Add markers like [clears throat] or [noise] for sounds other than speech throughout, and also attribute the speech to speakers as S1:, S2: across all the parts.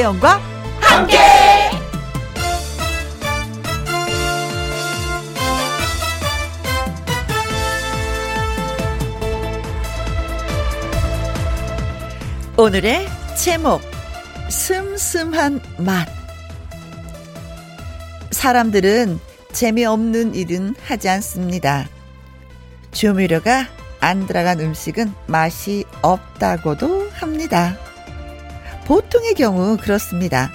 S1: 김혜영과 함께. 오늘의 제목 슴슴한 맛 사람들은 재미없는 일은 하지 않습니다. 조미료가 안 들어간 음식은 맛이 없다고도 합니다. 보통의 경우 그렇습니다.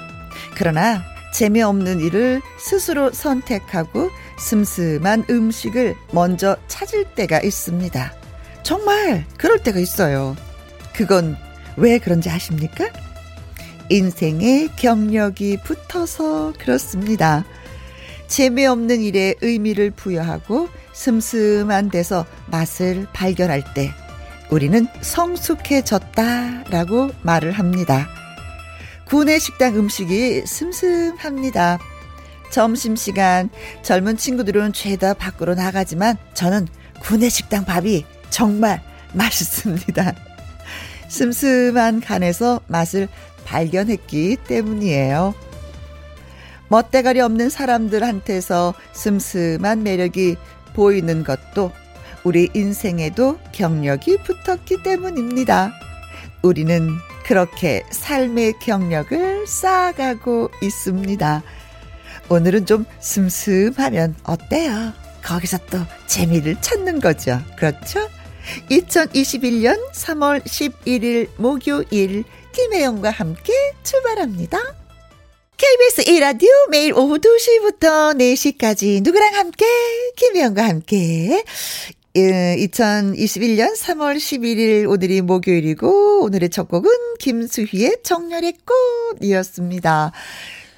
S1: 그러나 재미없는 일을 스스로 선택하고 슴슴한 음식을 먼저 찾을 때가 있습니다. 정말 그럴 때가 있어요. 그건 왜 그런지 아십니까? 인생에 경력이 붙어서 그렇습니다. 재미없는 일에 의미를 부여하고 슴슴한 데서 맛을 발견할 때 우리는 성숙해졌다라고 말을 합니다. 구내 식당 음식이 슴슴합니다. 점심시간 젊은 친구들은 죄다 밖으로 나가지만 저는 구내 식당 밥이 정말 맛있습니다. 슴슴한 간에서 맛을 발견했기 때문이에요. 멋대가리 없는 사람들한테서 슴슴한 매력이 보이는 것도 우리 인생에도 경력이 붙었기 때문입니다. 우리는 그렇게 삶의 경력을 쌓아가고 있습니다. 오늘은 좀 슴슴하면 어때요? 거기서 또 재미를 찾는 거죠. 그렇죠? 2021년 3월 11일 목요일 김혜영과 함께 출발합니다. KBS 1라디오 매일 오후 2시부터 4시까지 누구랑 함께 김혜영과 함께 2021년 3월 11일 오늘이 목요일이고 오늘의 첫 곡은 김수희의 정렬의 꽃이었습니다.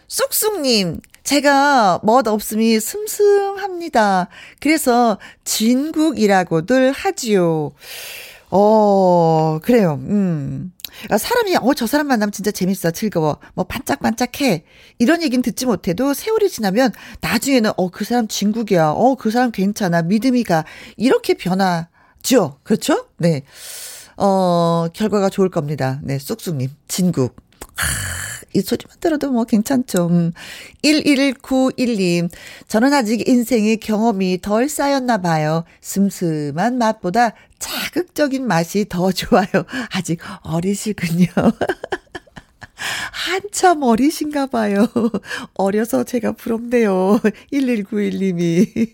S1: 쑥쑥님 제가 멋 없음이 슴슴합니다. 그래서 진국이라고들 하지요. 어, 그래요. 음. 아, 사람이, 어, 저 사람 만나면 진짜 재밌어, 즐거워, 뭐, 반짝반짝해. 이런 얘기는 듣지 못해도 세월이 지나면 나중에는, 어, 그 사람 진국이야. 어, 그 사람 괜찮아. 믿음이 가. 이렇게 변하죠. 그렇죠? 네. 어, 결과가 좋을 겁니다. 네, 쑥쑥님. 진국. 하. 이 소리만 들어도 뭐 괜찮죠. 음. 11912님, 저는 아직 인생의 경험이 덜 쌓였나 봐요. 슴슴한 맛보다 자극적인 맛이 더 좋아요. [laughs] 아직 어리시군요. [laughs] 한참 어리신가 봐요. [laughs] 어려서 제가 부럽네요. 1191님이.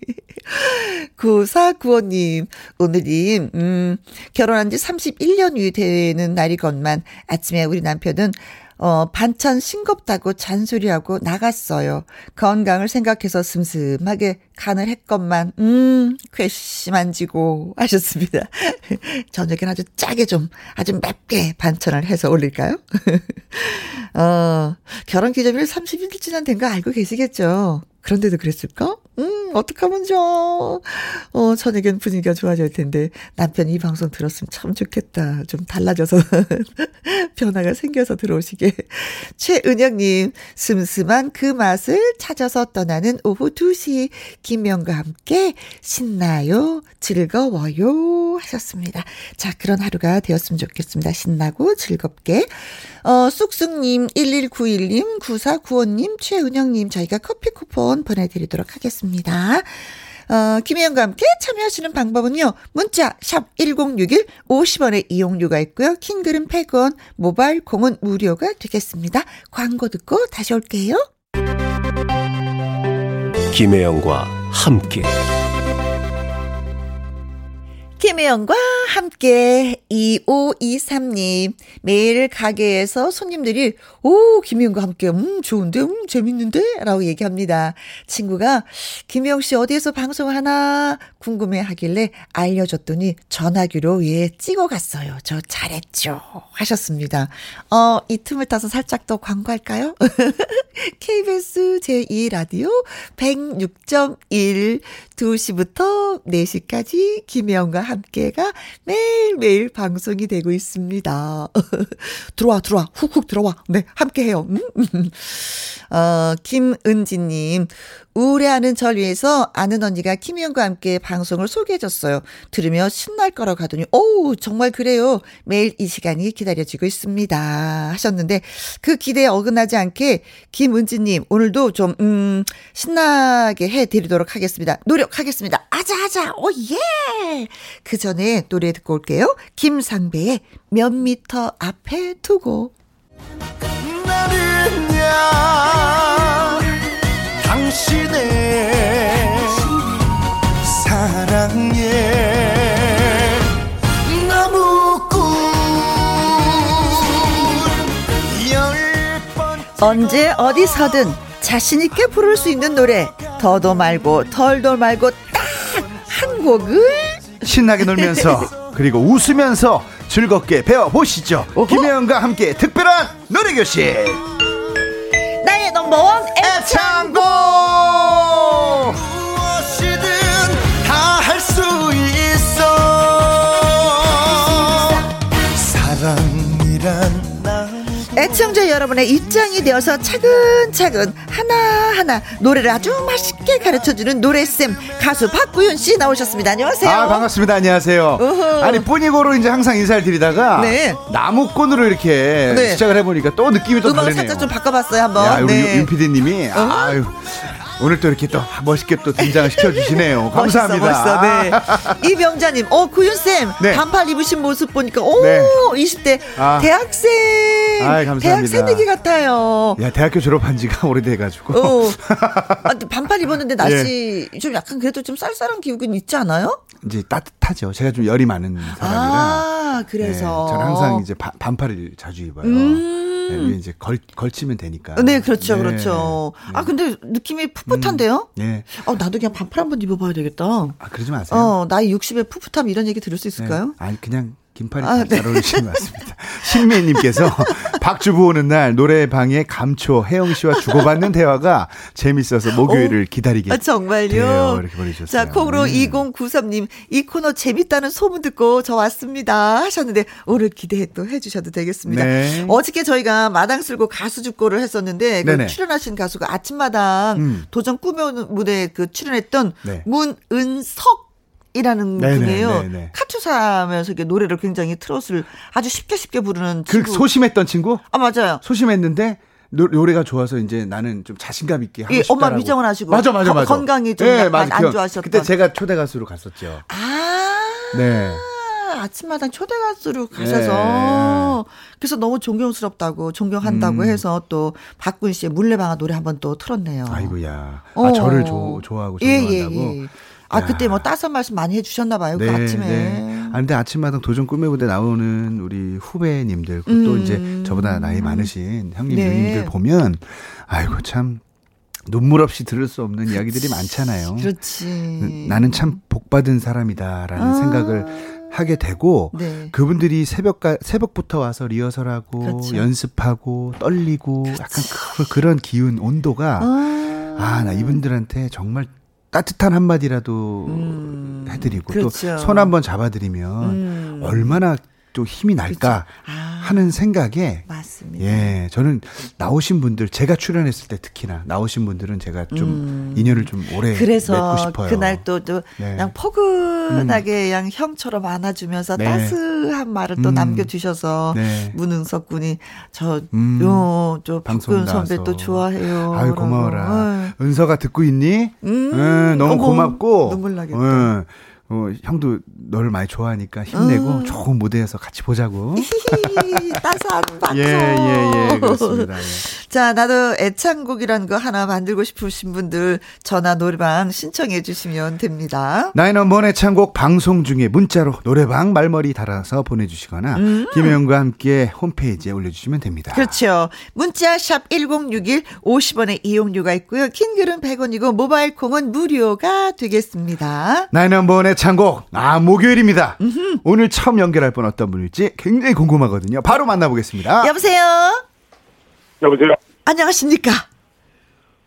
S1: 9495님, 오늘이, 음, 결혼한 지 31년이 되는 날이건만 아침에 우리 남편은 어, 반찬 싱겁다고 잔소리하고 나갔어요. 건강을 생각해서 슴슴하게 간을 했건만, 음, 괘씸한 지고 하셨습니다. [laughs] 저녁엔 아주 짜게 좀, 아주 맵게 반찬을 해서 올릴까요? [laughs] 어, 결혼 기념일 30일 지난 된 거 알고 계시겠죠? 그런데도 그랬을까? 음, 어떡하면 좋아. 어, 저녁엔 분위기가 좋아질 텐데, 남편이 이 방송 들었으면 참 좋겠다. 좀 달라져서, [laughs] 변화가 생겨서 들어오시게. [laughs] 최은영님, 슴슴한 그 맛을 찾아서 떠나는 오후 2시, 김명과 함께 신나요, 즐거워요 하셨습니다. 자, 그런 하루가 되었으면 좋겠습니다. 신나고 즐겁게. 어, 쑥쑥님, 1191님, 9495님, 최은영님, 저희가 커피 쿠폰 보내드리도록 하겠습니다. 어, 김혜영과 함께 참여하시는 방법은요. 문자 샵 1061, 50원의 이용료가 있고요. 킹글은 100원, 모바일 공은 무료가 되겠습니다. 광고 듣고 다시 올게요.
S2: 김혜영과 함께
S1: 김혜영과 함께 2523님 매일 가게에서 손님들이 오 김혜영과 함께 음 좋은데 음 재밌는데 라고 얘기합니다. 친구가 김혜영 씨 어디에서 방송하나 궁금해 하길래 알려줬더니 전화기로 예 찍어 갔어요. 저 잘했죠 하셨습니다. 어 이 틈을 타서 살짝 더 광고할까요? [laughs] KBS 제2라디오 106.1 2시부터 4시까지 김혜영과 함께 가 매일매일 방송이 되고 있습니다. [laughs] 들어와, 들어와, 훅훅 들어와. 네, 함께 해요. 음? 어, 김은지님. 우울해하는 절 위해서 아는 언니가 김희영과 함께 방송을 소개해줬어요. 들으며 신날 거라고 하더니, 오우, 정말 그래요. 매일 이 시간이 기다려지고 있습니다. 하셨는데, 그 기대에 어긋나지 않게 김은지님, 오늘도 좀, 음, 신나게 해드리도록 하겠습니다. 노력하겠습니다. 아자아자, 오, 예! 그 전에 노래 듣고 올게요. 김상배의 몇 미터 앞에 두고. 나는야, 당신의 사랑에 언제 어디서든 자신있게 부를 수 있는 노래 더도 말고 덜도 말고 딱 한 곡을?
S3: 신나게 놀면서 [laughs] 그리고 웃으면서 즐겁게 배워보시죠. 김혜영과 함께 특별한 노래교실.
S1: 나의 넘버원
S3: 애창곡
S1: 애청자 여러분의 입장이 되어서 차근차근 하나하나 노래를 아주 맛있게 가르쳐주는 노래쌤 가수 박구윤 씨 나오셨습니다. 안녕하세요.
S3: 아, 반갑습니다. 안녕하세요.
S1: 어허.
S3: 아니, 뿌니고로 이제 항상 인사를 드리다가
S1: 네.
S3: 나무꾼으로 이렇게
S1: 네.
S3: 시작을 해보니까 또 느낌이 또
S1: 음악을
S3: 다르네요.
S1: 살짝 좀 바꿔봤어요 한번.
S3: 야, 우리
S1: 네.
S3: 윤 PD님이 아유 오늘 또 이렇게 또 멋있게 또 등장을 시켜주시네요. [laughs] 감사합니다.
S1: 멋있어, 멋있어. 네. [laughs] 이명자님, 어, 구윤쌤,
S3: 네.
S1: 반팔 입으신 모습 보니까, 오,
S3: 네.
S1: 20대
S3: 아.
S1: 대학생.
S3: 아이, 감사합니다.
S1: 대학 새내기 같아요.
S3: 야 대학교 졸업한 지가 [laughs] 오래돼가지고
S1: 어. 아, 반팔 입었는데 날씨 좀 약간 그래도 좀 쌀쌀한 기운이 있지 않아요?
S3: 이제 따뜻하죠. 제가 좀 열이 많은 사람이라.
S1: 아, 그래서.
S3: 네, 저는 항상 이제 바- 반팔을 자주 입어요.
S1: 음.
S3: 네, 위에 이제 걸, 걸치면 되니까.
S1: 네, 그렇죠,
S3: 네.
S1: 그렇죠. 아, 근데 느낌이 풋풋한데요?
S3: 네.
S1: 어, 나도 그냥 반팔 한번 입어봐야 되겠다.
S3: 아 그러지 마세요.
S1: 어, 나이 60에 풋풋함 이런 얘기 들을 수
S3: 네.
S1: 있을까요?
S3: 아니 그냥 긴팔이
S1: 아,
S3: 잘
S1: 네.
S3: 어울리시는 것 같습니다. [laughs] 신미애님께서 박주부 오는 날 노래방에 감초 혜영 씨와 주고받는 대화가 재밌어서 목요일을 기다리게
S1: 아, 정말요?
S3: 돼요. 이렇게 보내주셨어요.
S1: 자, 콩으로
S3: 네.
S1: 2093님, 이 코너 재밌다는 소문 듣고 저 왔습니다. 하셨는데, 오늘 기대 또 해주셔도 되겠습니다.
S3: 네.
S1: 어저께 저희가 마당 쓸고 가수 죽고를 했었는데, 그. 출연하신 가수가 아침마당
S3: 음.
S1: 도전 꾸며 무대 그 출연했던
S3: 네.
S1: 문은석. 이라는
S3: 네네,
S1: 분이에요.
S3: 네네.
S1: 카투사하면서 이렇게 노래를 굉장히 트롯을 아주 쉽게 쉽게 부르는
S3: 그
S1: 친구.
S3: 소심했던 친구?
S1: 아 맞아요.
S3: 소심했는데 노, 노래가 좋아서 이제 나는 좀 자신감 있게 하고
S1: 예,
S3: 싶다라고.
S1: 엄마 미정을 하시고
S3: 맞아 맞아
S1: 거-
S3: 맞아.
S1: 건강이 좀
S3: 예, 맞아.
S1: 안 좋아하셨던.
S3: 그때 제가 초대 가수로 갔었죠.
S1: 아.
S3: 네.
S1: 아침마당 초대 가수로 가셔서 그래서 너무 존경스럽다고 존경한다고
S3: 음.
S1: 해서 또 박군 씨의 물레방아 노래 한번 또 틀었네요.
S3: 아이고야.
S1: 어.
S3: 아 저를 조, 좋아하고
S1: 예,
S3: 존경한다고.
S1: 예, 예. 아
S3: 야.
S1: 그때 뭐 따스한 말씀 많이 해주셨나 봐요 그 아침에.
S3: 아, 근데 아침마당 도전 꿈의 무대 나오는 우리 후배님들, 또
S1: 음.
S3: 이제 저보다 나이 많으신 형님,
S1: 네.
S3: 누님들 보면, 아이고, 참, 눈물 없이 들을 수 없는 이야기들이 많잖아요.
S1: 그렇지.
S3: 나는 참 복받은 사람이다라는
S1: 아.
S3: 생각을 하게 되고,
S1: 네.
S3: 그분들이 새벽까, 새벽부터 와서 리허설하고,
S1: 그렇죠.
S3: 연습하고, 떨리고, 약간 그, 그런 기운, 온도가,
S1: 아,
S3: 아, 나 이분들한테 정말 따뜻한 한마디라도
S1: 음.
S3: 해드리고
S1: 그렇죠.
S3: 또손 한번 잡아드리면
S1: 음.
S3: 얼마나 또 힘이 날까
S1: 아.
S3: 하는 생각에
S1: 맞습니다.
S3: 예 저는 나오신 분들 제가 출연했을 때 특히나 나오신 분들은 제가 좀
S1: 음.
S3: 인연을 좀 오래
S1: 그래서
S3: 맺고 싶어요.
S1: 그날 또, 또
S3: 네.
S1: 그냥 포근하게 그냥 형처럼 안아주면서
S3: 네.
S1: 따스한 말을 또
S3: 음.
S1: 남겨주셔서
S3: 네.
S1: 문은석 군이 저,
S3: 음.
S1: 요, 저
S3: 방송
S1: 박군 선배. 또 좋아해요.
S3: 아유. 고마워라. 은서가 듣고 있니?
S1: 음.
S3: 예, 너무
S1: 어머,
S3: 고맙고.
S1: 눈물 나겠다.
S3: 예. 어, 형도 너를 많이 좋아하니까 힘내고
S1: 음.
S3: 좋은 무대에서 같이 보자고.
S1: 따스한 방송. [laughs]
S3: 예, 예, 예. 그렇습니다. 예.
S1: 자, 나도 애창곡이라는 거 하나 만들고 싶으신 분들 전화 노래방 신청해 주시면 됩니다.
S3: 나인원번의 창곡 방송 중에 문자로 노래방 말머리 달아서 보내주시거나 김혜영과 함께 홈페이지에 올려주시면 됩니다.
S1: 음. 그렇죠. 문자 샵 1061 50원의 이용료가 있고요. 킹글은 100원이고 모바일 콩은 무료가 되겠습니다.
S3: 나인원번의 창곡 아 목요일입니다. 오늘 처음 연결할 분 어떤 분일지 굉장히 궁금하거든요. 바로 만나보겠습니다.
S1: 여보세요?
S4: 여보세요.
S1: 안녕하십니까?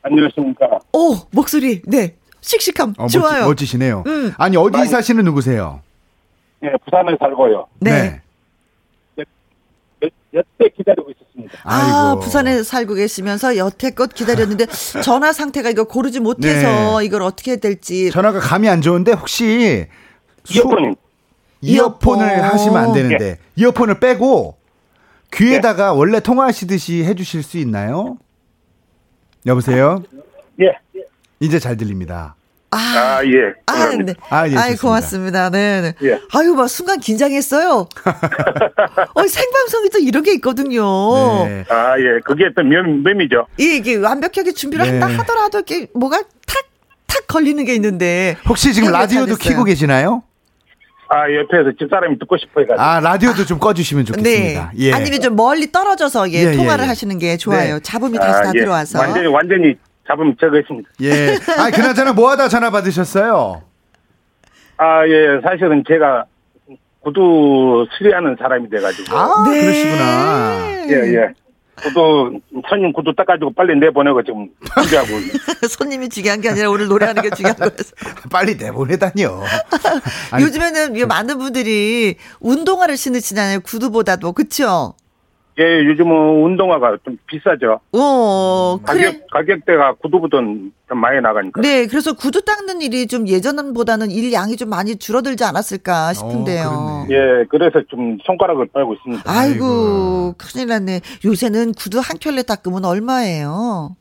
S4: 안녕하십니까.
S1: 오, 목소리. 네. 씩씩함.
S3: 어,
S1: 좋아요.
S3: 멋지, 시네요
S1: 음.
S3: 아니 어디
S4: 많이-
S3: 사시는 누구세요?
S4: 예, 부산에 살고요.
S1: 네.
S4: 몇, 여태 기다리고 있었습니다.
S1: 아,
S3: 아이고.
S1: 부산에 살고 계시면서 여태껏 기다렸는데 [laughs] 전화 상태가 이거 고르지 못해서
S3: 네.
S1: 이걸 어떻게 해야 될지.
S3: 전화가 감이 안 좋은데 혹시 수-
S4: 이어폰이
S3: 이어폰을
S1: 이어폰.
S3: 하시면 안 되는데 이어폰을 빼고 귀에다가
S1: 네.
S3: 원래 통화하시듯이 해주실 수 있나요? 여보세요?
S4: 예.
S3: 이제 잘 들립니다.
S1: 아,
S4: 아, 예.
S1: 아. 네.
S3: 아, 예,
S1: 아이. 고맙습니다. 네. 네.
S4: 예.
S1: 아유, 막 순간 긴장했어요. [laughs] 어, 생방송이 또 이런 게 있거든요.
S3: 네.
S4: 아, 예. 그게 또 면, 맴이죠.
S1: 이- 이게 완벽하게 준비를
S3: 네.
S1: 한다 하더라도 이게 뭐가 탁, 탁 걸리는 게 있는데.
S3: 혹시 지금
S1: 해결
S3: 라디오도
S1: 잘됐어요.
S3: 켜고 계시나요?
S4: 아, 옆에서 집사람이 듣고 싶어 해가지고.
S3: 아, 라디오도 좀 꺼주시면 좋겠습니다.
S1: 네.
S3: 예.
S1: 아니면 좀 멀리 떨어져서 예,
S3: 예, 예,
S1: 통화를
S3: 예.
S1: 하시는 게 좋아요.
S3: 네.
S1: 잡음이 다시 다
S4: 예.
S1: 들어와서.
S4: 완전히, 완전히 잡음 적었습니다.
S3: 예. 아, 그나저나 뭐 하다 전화 받으셨어요?
S4: 아, 예. 사실은 제가 구두 수리하는 사람이 돼가지고.
S3: 아,
S1: 네.
S3: 그러시구나.
S4: 예, 예. 구두, 손님 구두 닦아주고 빨리 내보내고 지금 준비하고. [laughs]
S1: 손님이 중요한 게 아니라 오늘 노래하는 게 중요한 거였어. [laughs]
S3: 빨리 내보내다니요. [laughs]
S1: 요즘에는 이 많은 분들이 운동화를 신으시잖아요. 구두보다도. 그쵸?
S4: 예, 요즘은 운동화가 좀 비싸죠.
S1: 어, 그래.
S4: 가격, 가격대가 구두보다 좀 많이 나가니까.
S1: 네, 그래서 구두 닦는 일이 좀 예전보다는 일 양이 좀 많이 줄어들지 않았을까 싶은데요.
S3: 어,
S4: 예, 그래서 좀 손가락을 빨고 있습니다.
S1: 아이고,
S3: 아이고.
S1: 큰일 났네. 요새는 구두 한 켤레 닦으면 얼마예요?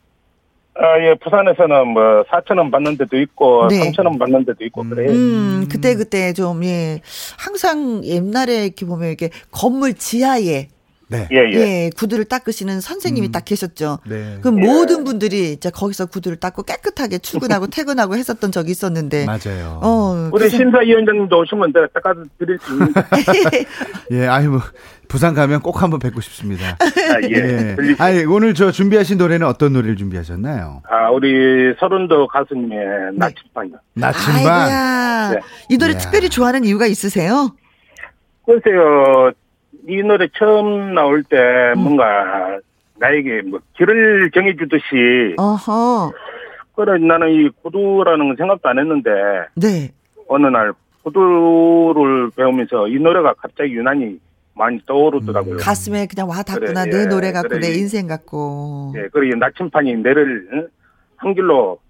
S4: 아, 예, 부산에서는 뭐 4천 원 받는 데도 있고
S1: 네.
S4: 3천 원 받는 데도 있고 그래요.
S1: 음, 그때 그때 좀, 예. 항상 옛날에 이렇게 보면 이렇게 건물 지하에,
S3: 네.
S4: 예, 예.
S1: 예, 구두를 닦으시는 선생님이 딱 계셨죠.
S3: 네.
S1: 그럼 모든 분들이 이제 거기서 구두를 닦고 깨끗하게 출근하고 [laughs] 퇴근하고 했었던 적이 있었는데.
S3: 맞아요.
S1: 어,
S4: 우리
S1: 그래서-
S4: 심사위원장님도 오시면 내가 닦아드릴 수 있는데. [laughs]
S3: 예, 아유, 뭐, 부산 가면 꼭 한번 뵙고 싶습니다.
S4: 아, 예.
S3: 예.
S4: 들리-
S3: 아니, 오늘 저 준비하신 노래는 어떤 노래를 준비하셨나요?
S4: 아, 우리 서른도 가수님의 나침반이요.
S3: 나침반.
S1: 아이고야.
S4: 네.
S1: 이 노래
S3: 이야.
S1: 특별히 좋아하는 이유가 있으세요?
S4: 글쎄요, 이 노래 처음 나올 때
S1: 음.
S4: 뭔가 나에게 뭐 길을 정해주듯이
S1: 어허.
S4: 그래 나는 이 구두라는 건 생각도 안 했는데
S1: 네.
S4: 어느 날 구두를 배우면서 이 노래가 갑자기 유난히 많이 떠오르더라고요.
S1: 가슴에 그냥 와 닿구나.
S4: 그래,
S1: 내
S4: 예,
S1: 노래 같고
S4: 그래.
S1: 내 인생 같고.
S4: 예, 그리고 이 나침판이 내를 응? 한 길로 예,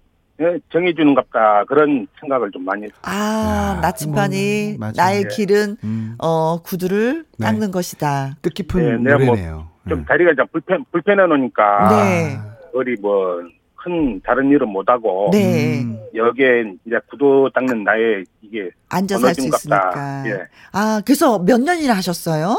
S4: 정해주는 같다 그런 생각을 좀 많이 했어요.
S1: 아,
S3: 야,
S1: 나침반이
S3: 뭐.
S1: 나의
S4: 예.
S1: 길은
S3: 음,
S1: 어 구두를
S3: 네.
S1: 닦는 것이다.
S3: 뜻깊은
S4: 예, 내가 뭐
S3: 노래네요.
S4: 좀
S3: 예.
S4: 다리가 좀 불편 불편해 놓으니까
S1: 네.
S4: 어디 뭐큰 다른 일은 못 하고
S1: 네.
S3: 음,
S4: 여기에 이제 구두 닦는 나의 이게
S1: 앉아서
S4: 할수좀
S1: 있으니까.
S4: 예.
S1: 아, 그래서 몇 년이나 하셨어요?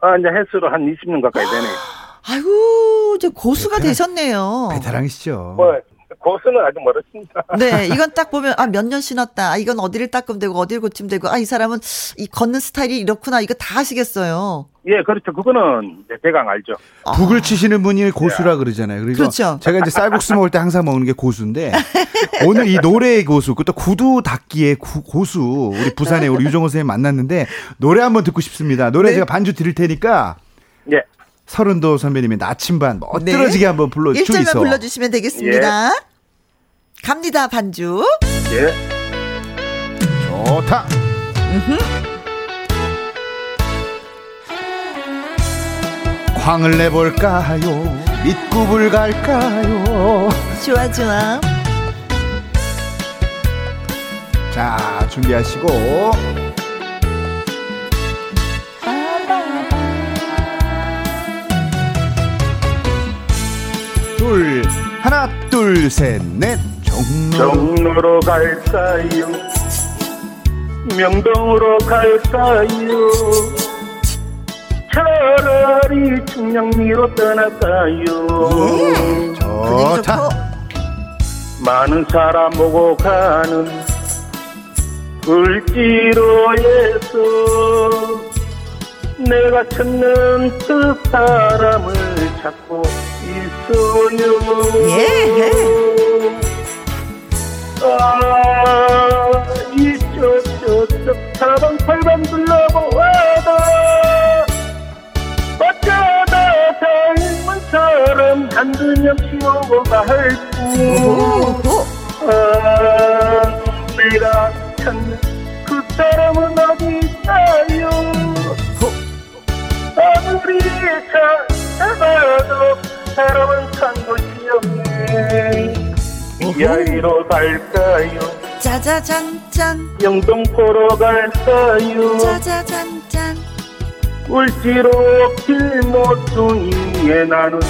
S4: 아 이제 횟수로 한 20년 가까이 되네. [gasps]
S1: 아이고, 이제 고수가
S3: 베테랑.
S1: 되셨네요.
S3: 베테랑이시죠.
S4: 뭐 고수는 아직 멀었습니다.
S1: 네, 이건 딱 보면 아 몇 년 신었다. 아, 이건 어디를 닦으면 되고 어디를 고치면 되고. 아, 이 사람은 이 걷는 스타일이 이렇구나. 이거 다 하시겠어요.
S4: 예, 그렇죠. 그거는 대강 알죠.
S3: 북을 치시는 분이 고수라 그러잖아요. 그리고
S1: 그렇죠.
S3: 제가 이제 쌀국수 먹을 때 항상 먹는 게 고수인데 [laughs] 오늘 이 노래의 고수, 또 구두 닦기의 구- 고수 우리 부산에 우리 유정호 선생님 만났는데 노래 한번 듣고 싶습니다. 노래
S1: 네.
S3: 제가 반주 드릴 테니까
S4: 예.
S3: 서른도 선배님의 나침반 멋들어지게 한번 불러
S1: 네. 1절만
S3: 주이소.
S1: 불러주시면 되겠습니다. 갑니다, 반주.
S4: 예.
S3: 좋다. 광을 내볼까요? 밑굽을 갈까요?
S1: 좋아, 좋아.
S3: 자, 준비하시고. 둘, 하나, 둘, 셋, 넷. 종로.
S4: 종로로 갈까요? 명동으로 갈까요? 차라리 충량리로 떠날까요?
S1: 분위기
S3: 좋다.
S4: 많은 사람 보고 가는 을지로에서 내가 찾는 그 사람을 찾고 있어요.
S1: 예.
S4: 아, 이쪽 저쪽 사방팔방 둘러보아도 어쩌다 닮은 사람 한두 명씩 오고
S1: 오호.
S4: 아, 내가 찾는 그 사람은 어디 있나요? 아무리 새로운 산 곳이 없네 이리로 갈까요?
S1: 짜자잔짠.
S4: 영동포로 갈까요?
S1: 짜자잔짠.
S4: 울지로 길모퉁이에 나는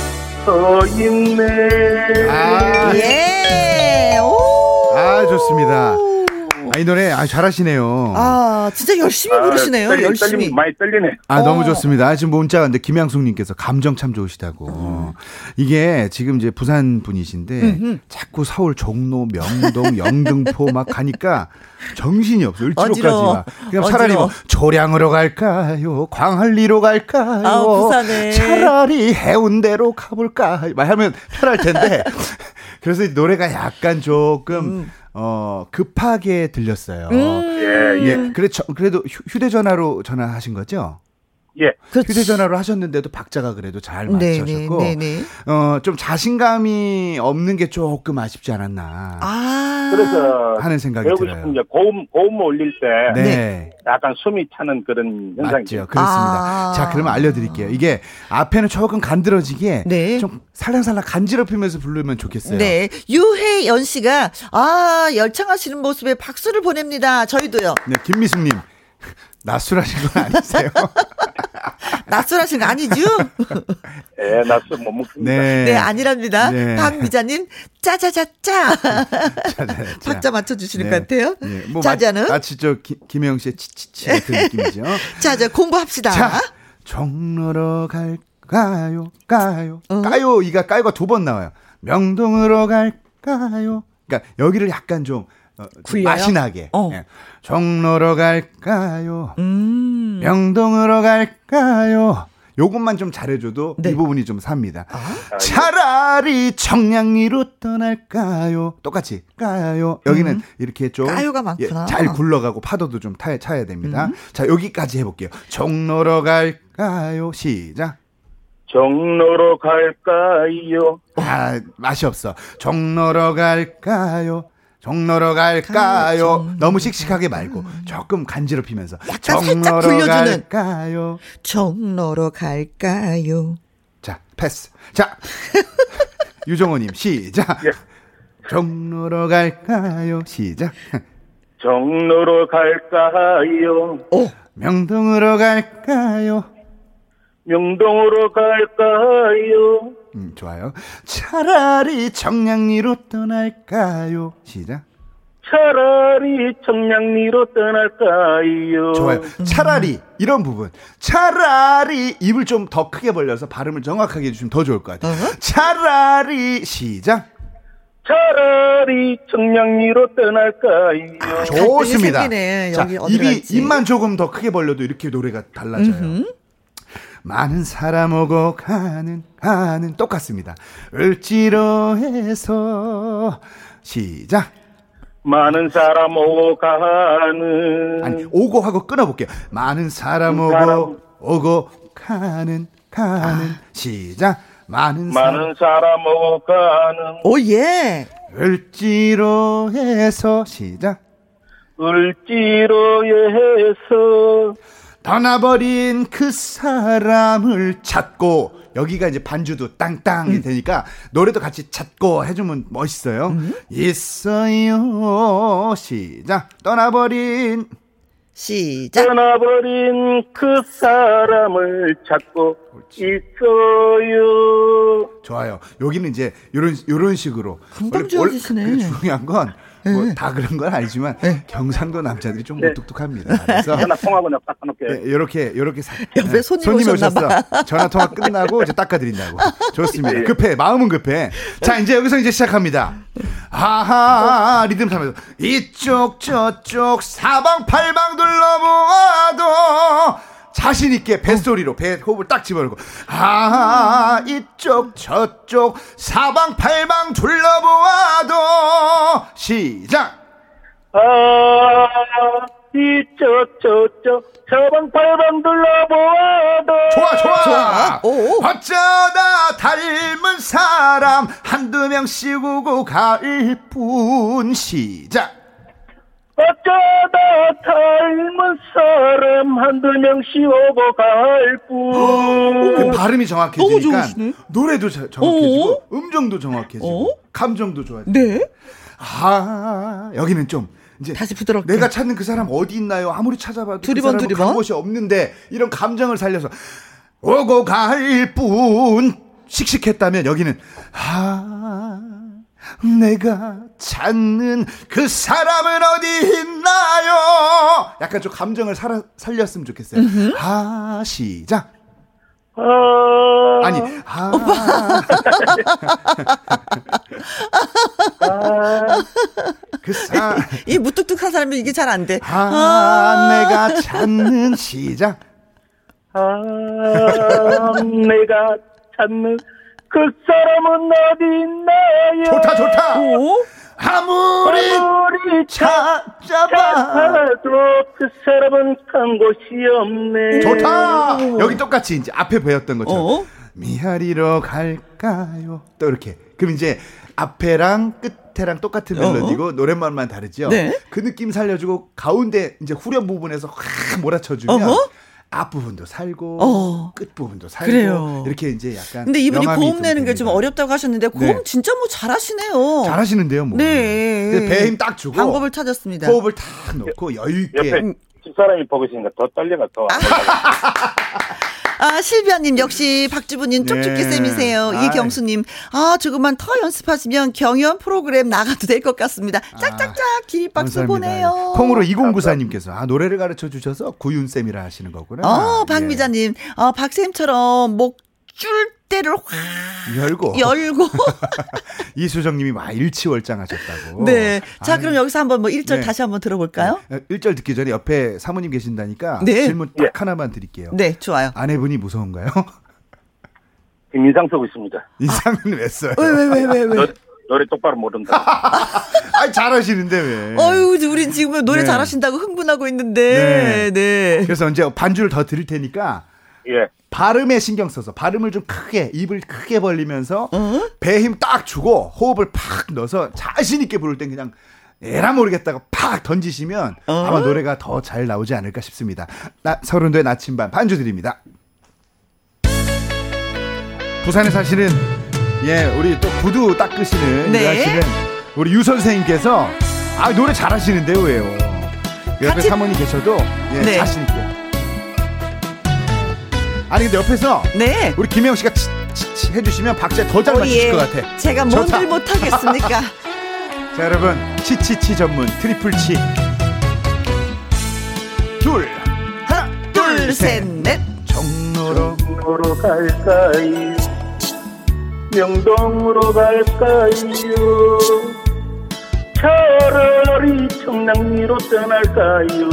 S4: 서 있네.
S3: 아,
S1: 예. 오.
S3: 아, 좋습니다. 아, 이 노래, 아, 잘하시네요.
S1: 아, 진짜 열심히 부르시네요.
S4: 떨리,
S1: 열심히.
S4: 떨리, 많이 떨리네
S3: 아, 너무
S1: 어.
S3: 좋습니다. 지금 문자가 왔는데, 김양숙님께서 감정 참 좋으시다고. 이게 지금 이제 부산 분이신데, 자꾸 서울 종로, 명동, 영등포 막 가니까 [laughs] 정신이 없어. 을지로까지. 그냥 차라리 뭐. 조량으로 갈까요? 광안리로 갈까요?
S1: 아, 부산에.
S3: 차라리 해운대로 가볼까? 막 하면 편할 텐데. [laughs] 그래서 이 노래가 약간 조금, 어, 급하게 들렸어요.
S4: 예, 예.
S3: 예, 그래, 저, 그래도 휴- 휴대전화로 전화하신 거죠?
S4: 예.
S1: 그렇지.
S3: 휴대전화로 하셨는데도 박자가 그래도 잘
S1: 네네,
S3: 맞춰졌고,
S1: 네네.
S3: 어, 좀 자신감이 없는 게 조금 아쉽지 않았나
S1: 아.
S4: 그래서
S3: 하는 생각이
S4: 배우고
S3: 들어요.
S4: 싶은 게 고음 고음 올릴 때
S3: 네.
S4: 약간 숨이 차는 그런 현상이
S3: 맞죠. 그렇습니다.
S1: 아.
S3: 자, 그러면 알려드릴게요. 이게 앞에는 조금 간드러지게
S1: 네.
S3: 좀 살랑살랑 간지럽히면서 부르면 좋겠어요.
S1: 네. 유혜연 씨가, 아, 열창하시는 모습에 박수를 보냅니다. 저희도요.
S3: 네, 김미숙님. 낮술하신 건 아니세요? [laughs]
S1: 낯설하신 거 아니죠?
S4: 예, 낯서 못 먹습니다.
S3: 네.
S1: 네, 아니랍니다.
S3: 네.
S1: 박미자님, 짜자자짜.
S3: 자, 자, 자.
S1: 박자 맞춰주시는
S3: 네.
S1: 것 같아요.
S3: 네. 뭐
S1: 짜자는?
S3: 마, 치저 김혜영 씨의 치치치 같은 느낌이죠. [laughs]
S1: 자자, 공부합시다.
S3: 자, 종로로 갈까요? 까요?
S1: 어?
S3: 까요? 이가 까요가 두 번 나와요. 명동으로 갈까요? 그러니까 여기를 약간 좀 어, 좀
S1: 굴려요?
S3: 맛이 나게.
S1: 어.
S3: 예. 종로로 갈까요?
S1: 음.
S3: 명동으로 갈까요? 요것만 좀 잘해줘도
S1: 네.
S3: 이 부분이 좀 삽니다.
S1: 아?
S3: 차라리 청량리로 떠날까요? 똑같이 까요. 여기는 이렇게 좀
S1: 음. 까요가 많구나. 음.
S3: 예, 잘 굴러가고 파도도 좀 타, 차야 됩니다. 자 여기까지 해볼게요. 종로로 갈까요? 시작.
S4: 종로로 갈까요?
S3: 아 맛이 없어. 종로로 갈까요? 종로로 갈까요?
S1: 가요,
S3: 너무 씩씩하게 말고 조금 간지럽히면서
S1: 약간 살짝 굴려주는.
S3: 갈까요?
S1: 종로로 갈까요?
S3: 자, 패스. 자, [laughs] 유정호님, 시작.
S4: 예.
S3: 종로로 갈까요? 시작.
S4: 종로로 갈까요?
S1: 오,
S3: 명동으로 갈까요?
S4: 명동으로 갈까요?
S3: 음, 좋아요. 차라리 청량리로 떠날까요? 시작.
S4: 차라리 청량리로 떠날까요?
S3: 좋아요. 차라리 이런 부분. 차라리 입을 좀 더 크게 벌려서 발음을 정확하게 해주시면 더 좋을 것 같아요. 차라리 시작.
S4: 차라리 청량리로 떠날까요?
S3: 좋습니다.
S1: 생기네.
S3: 자, 입이
S1: 갈지.
S3: 입만 조금 더 크게 벌려도 이렇게 노래가 달라져요. 많은 사람 오고 가는 가는 똑같습니다. 을지로에서 시작.
S4: 많은 사람 오고 가는
S3: 아니 오고 하고 끊어볼게요. 많은 사람 오고
S4: 사람.
S3: 오고 가는 가는 시작. 많은 사람
S4: 많은 사람 오고 가는
S1: 오, 예.
S3: 을지로에서 시작.
S4: 을지로에서
S3: 떠나버린 그 사람을 찾고 여기가 이제 반주도 땅땅이 되니까 노래도 같이 찾고 해주면 멋있어요. 있어요 시작 떠나버린
S1: 시작.
S4: 떠나버린 그 사람을 찾고 있어요.
S3: 좋아요. 여기는 이제 요런 요런 식으로
S1: 금방.
S3: 그 중요한 건 뭐 다 그런 건 아니지만 경상도 남자들이 좀 무뚝뚝합니다. 그래서
S4: 전화 내가 닦아놓게.
S3: 네, 이렇게 이렇게 사-
S1: 옆에
S3: 네,
S1: 손님 오셨나 봐.
S3: 전화 통화 끝나고 이제 닦아드린다고. 좋습니다.
S4: 예.
S3: 급해 마음은 급해. 자 이제 여기서 이제 시작합니다. 하하 리듬 타면서 이쪽 저쪽 사방팔방 둘러보아도 자신 있게 뱃소리로 배 호흡을 딱 집어넣고 하하 이쪽 저쪽 사방팔방 둘러보아도 시작.
S4: 아, 이쪽 저쪽 서방팔방 둘러보아도
S3: 좋아 좋아,
S1: 좋아. 오.
S3: 어쩌다 닮은 사람 한두 명씩 오고 갈 뿐 시작
S4: 어쩌다 닮은 사람 한두 명씩 오고 갈 뿐.
S3: 그 발음이 정확해지니까. 노래도 자- 정확해지고 음정도 정확해지고
S1: 어?
S3: 감정도 좋아지고.
S1: 네.
S3: 아 여기는 좀 이제
S1: 다시 부드럽게.
S3: 내가 찾는 그 사람 어디 있나요? 아무리 찾아봐도
S1: 두리번,
S3: 그 사람은
S1: 두리번?
S3: 간 곳이 없는데 이런 감정을 살려서 오고 갈뿐 씩씩했다면 여기는 아 내가 찾는 그 사람은 어디 있나요? 약간 좀 감정을 살아, 살렸으면 좋겠어요. 아 시작.
S4: 아,
S3: 아니 아 [laughs] 그 사.
S1: 이 무뚝뚝한 사람이 이게 잘 안 돼.
S3: 아, 내가 찾는 시작.
S4: 아, 내가 찾는 그 사람은 어디 있나요?
S3: 좋다, 좋다.
S1: 오?
S3: 아무리
S4: 아무리
S3: 찾아봐.
S4: 찾아도 그 사람은 간 곳이 없네.
S3: 좋다. 여기 똑같이 이제 앞에 배웠던 것처럼.
S1: 어?
S3: 미하리로 갈까요? 또 이렇게. 그럼 이제 앞에랑 끝에랑 똑같은 멜로디고 노랫말만 다르죠.
S1: 어? 네.
S3: 그 느낌 살려주고 가운데 이제 후렴 부분에서 확 몰아쳐주면
S1: 어허.
S3: 앞부분도 살고
S1: 어.
S3: 끝부분도 살고
S1: 그래요.
S3: 이렇게 이제 약간
S1: 근데 이분이 고음 내는 게 좀. 어렵다고 하셨는데 고음
S3: 네.
S1: 진짜 뭐 잘하시네요.
S3: 잘하시는데요, 뭐.
S1: 네.
S3: 배힘딱 주고
S1: 방법을 찾았습니다.
S3: 호흡을 탁 놓고 여유 있게
S4: 옆에 집사람이 보고 있으니까 더 떨려가 더. [laughs]
S1: 아, 실비아님 역시 박주부님 쪽집게
S3: 네.
S1: 쌤이세요.
S3: 아이.
S1: 이경수님, 아, 조금만 더 연습하시면 경연 프로그램 나가도 될 것 같습니다. 짝짝짝 기립박수 보내요.
S3: 콩으로 2094님께서 아 노래를 가르쳐 주셔서 구윤 쌤이라 하시는 거구나.
S1: 어,
S3: 예.
S1: 박미자님, 어, 박쌤처럼 목 줄 때를 확
S3: 열고
S1: 열고. [laughs]
S3: 이수정님이 막 일치월장하셨다고.
S1: 네. 자,
S3: 아유.
S1: 그럼 여기서 한번 뭐 1절
S3: 네.
S1: 다시 한번 들어볼까요?
S3: 1절 듣기 전에 옆에 사모님 계신다니까
S1: 네.
S3: 질문 딱
S4: 예.
S3: 하나만 드릴게요.
S1: 네, 좋아요.
S3: 아내분이 무서운가요? [laughs]
S4: 지금 인상 쓰고 있습니다.
S3: 인상은 왜 써요?
S1: 왜, 왜, 왜, 왜, 왜?
S4: 노, 노래 똑바로 모른다. [laughs]
S3: 아 잘하시는데 왜?
S1: 어유 우린 지금 노래
S3: 네.
S1: 잘하신다고 흥분하고 있는데, 네.
S3: 그래서 이제 반주를 더 드릴 테니까
S4: 예.
S3: 발음에 신경 써서 발음을 좀 크게 입을 크게 벌리면서
S1: 어?
S3: 배힘 딱 주고 호흡을 팍 넣어서 자신 있게 부를 땐 그냥 에라 모르겠다고 팍 던지시면
S1: 어?
S3: 아마 노래가 더 잘 나오지 않을까 싶습니다. 나 설운도의 나침반 반주 드립니다. 부산에 사시는 예 우리 또 구두 닦으시는
S1: 네.
S3: 일하시는 우리 유 선생님께서 아 노래 잘하시는데 왜요? 옆에
S1: 같이-
S3: 사모님 계셔도 예,
S1: 네.
S3: 자신 있게. 아니 근데 옆에서
S1: 네.
S3: 우리 김영 씨가 치, 치, 치 해주시면 박자 더잘 맞추실
S1: 예.
S3: 것 같아.
S1: 제가. 뭔들 못하겠습니까? [laughs] [laughs]
S3: 자 여러분 치치치 전문 triple 치. 둘 하나
S1: 둘, 셋, 넷.
S3: 종로로
S4: 으로 갈까요? 명동으로 갈까요? 차라리 청량리로 떠날까요?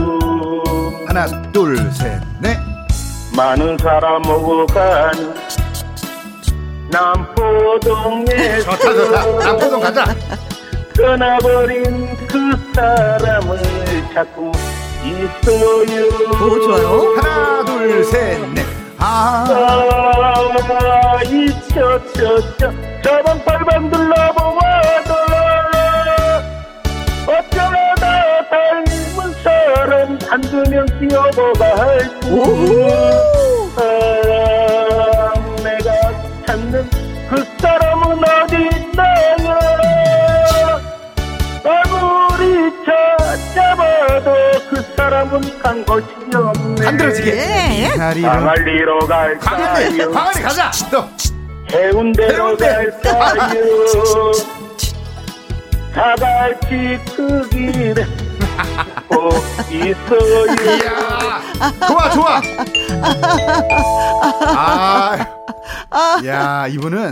S3: 하나 둘 셋 넷.
S4: 많은 사람 오고 가는 남포동에서
S3: 좋다 좋다. 남포동 가자.
S4: 떠나버린 그 사람을 찾고 있어요.
S1: 오, 좋아요.
S3: 하나 둘셋 넷. 아
S4: 아, 이쳐쳐쳐 저번 팔방 둘러보아도 어쩌다 닮은 사람 한두 명씩 오고갈 뿐
S1: 오.
S4: 아, 내가 찾는 그 사람은 어디 있나요 아무리 찾아봐도 그 사람은 간 곳이 없네.
S3: 다리로
S4: 광안리로
S3: 광안리
S4: 갈까요
S3: 광안리 가자. 또
S4: 해운대로
S3: 해운대.
S4: 갈까요 [laughs] 그길 에꼭 있어요
S3: 이야 좋아 좋아. 아. 야 이분은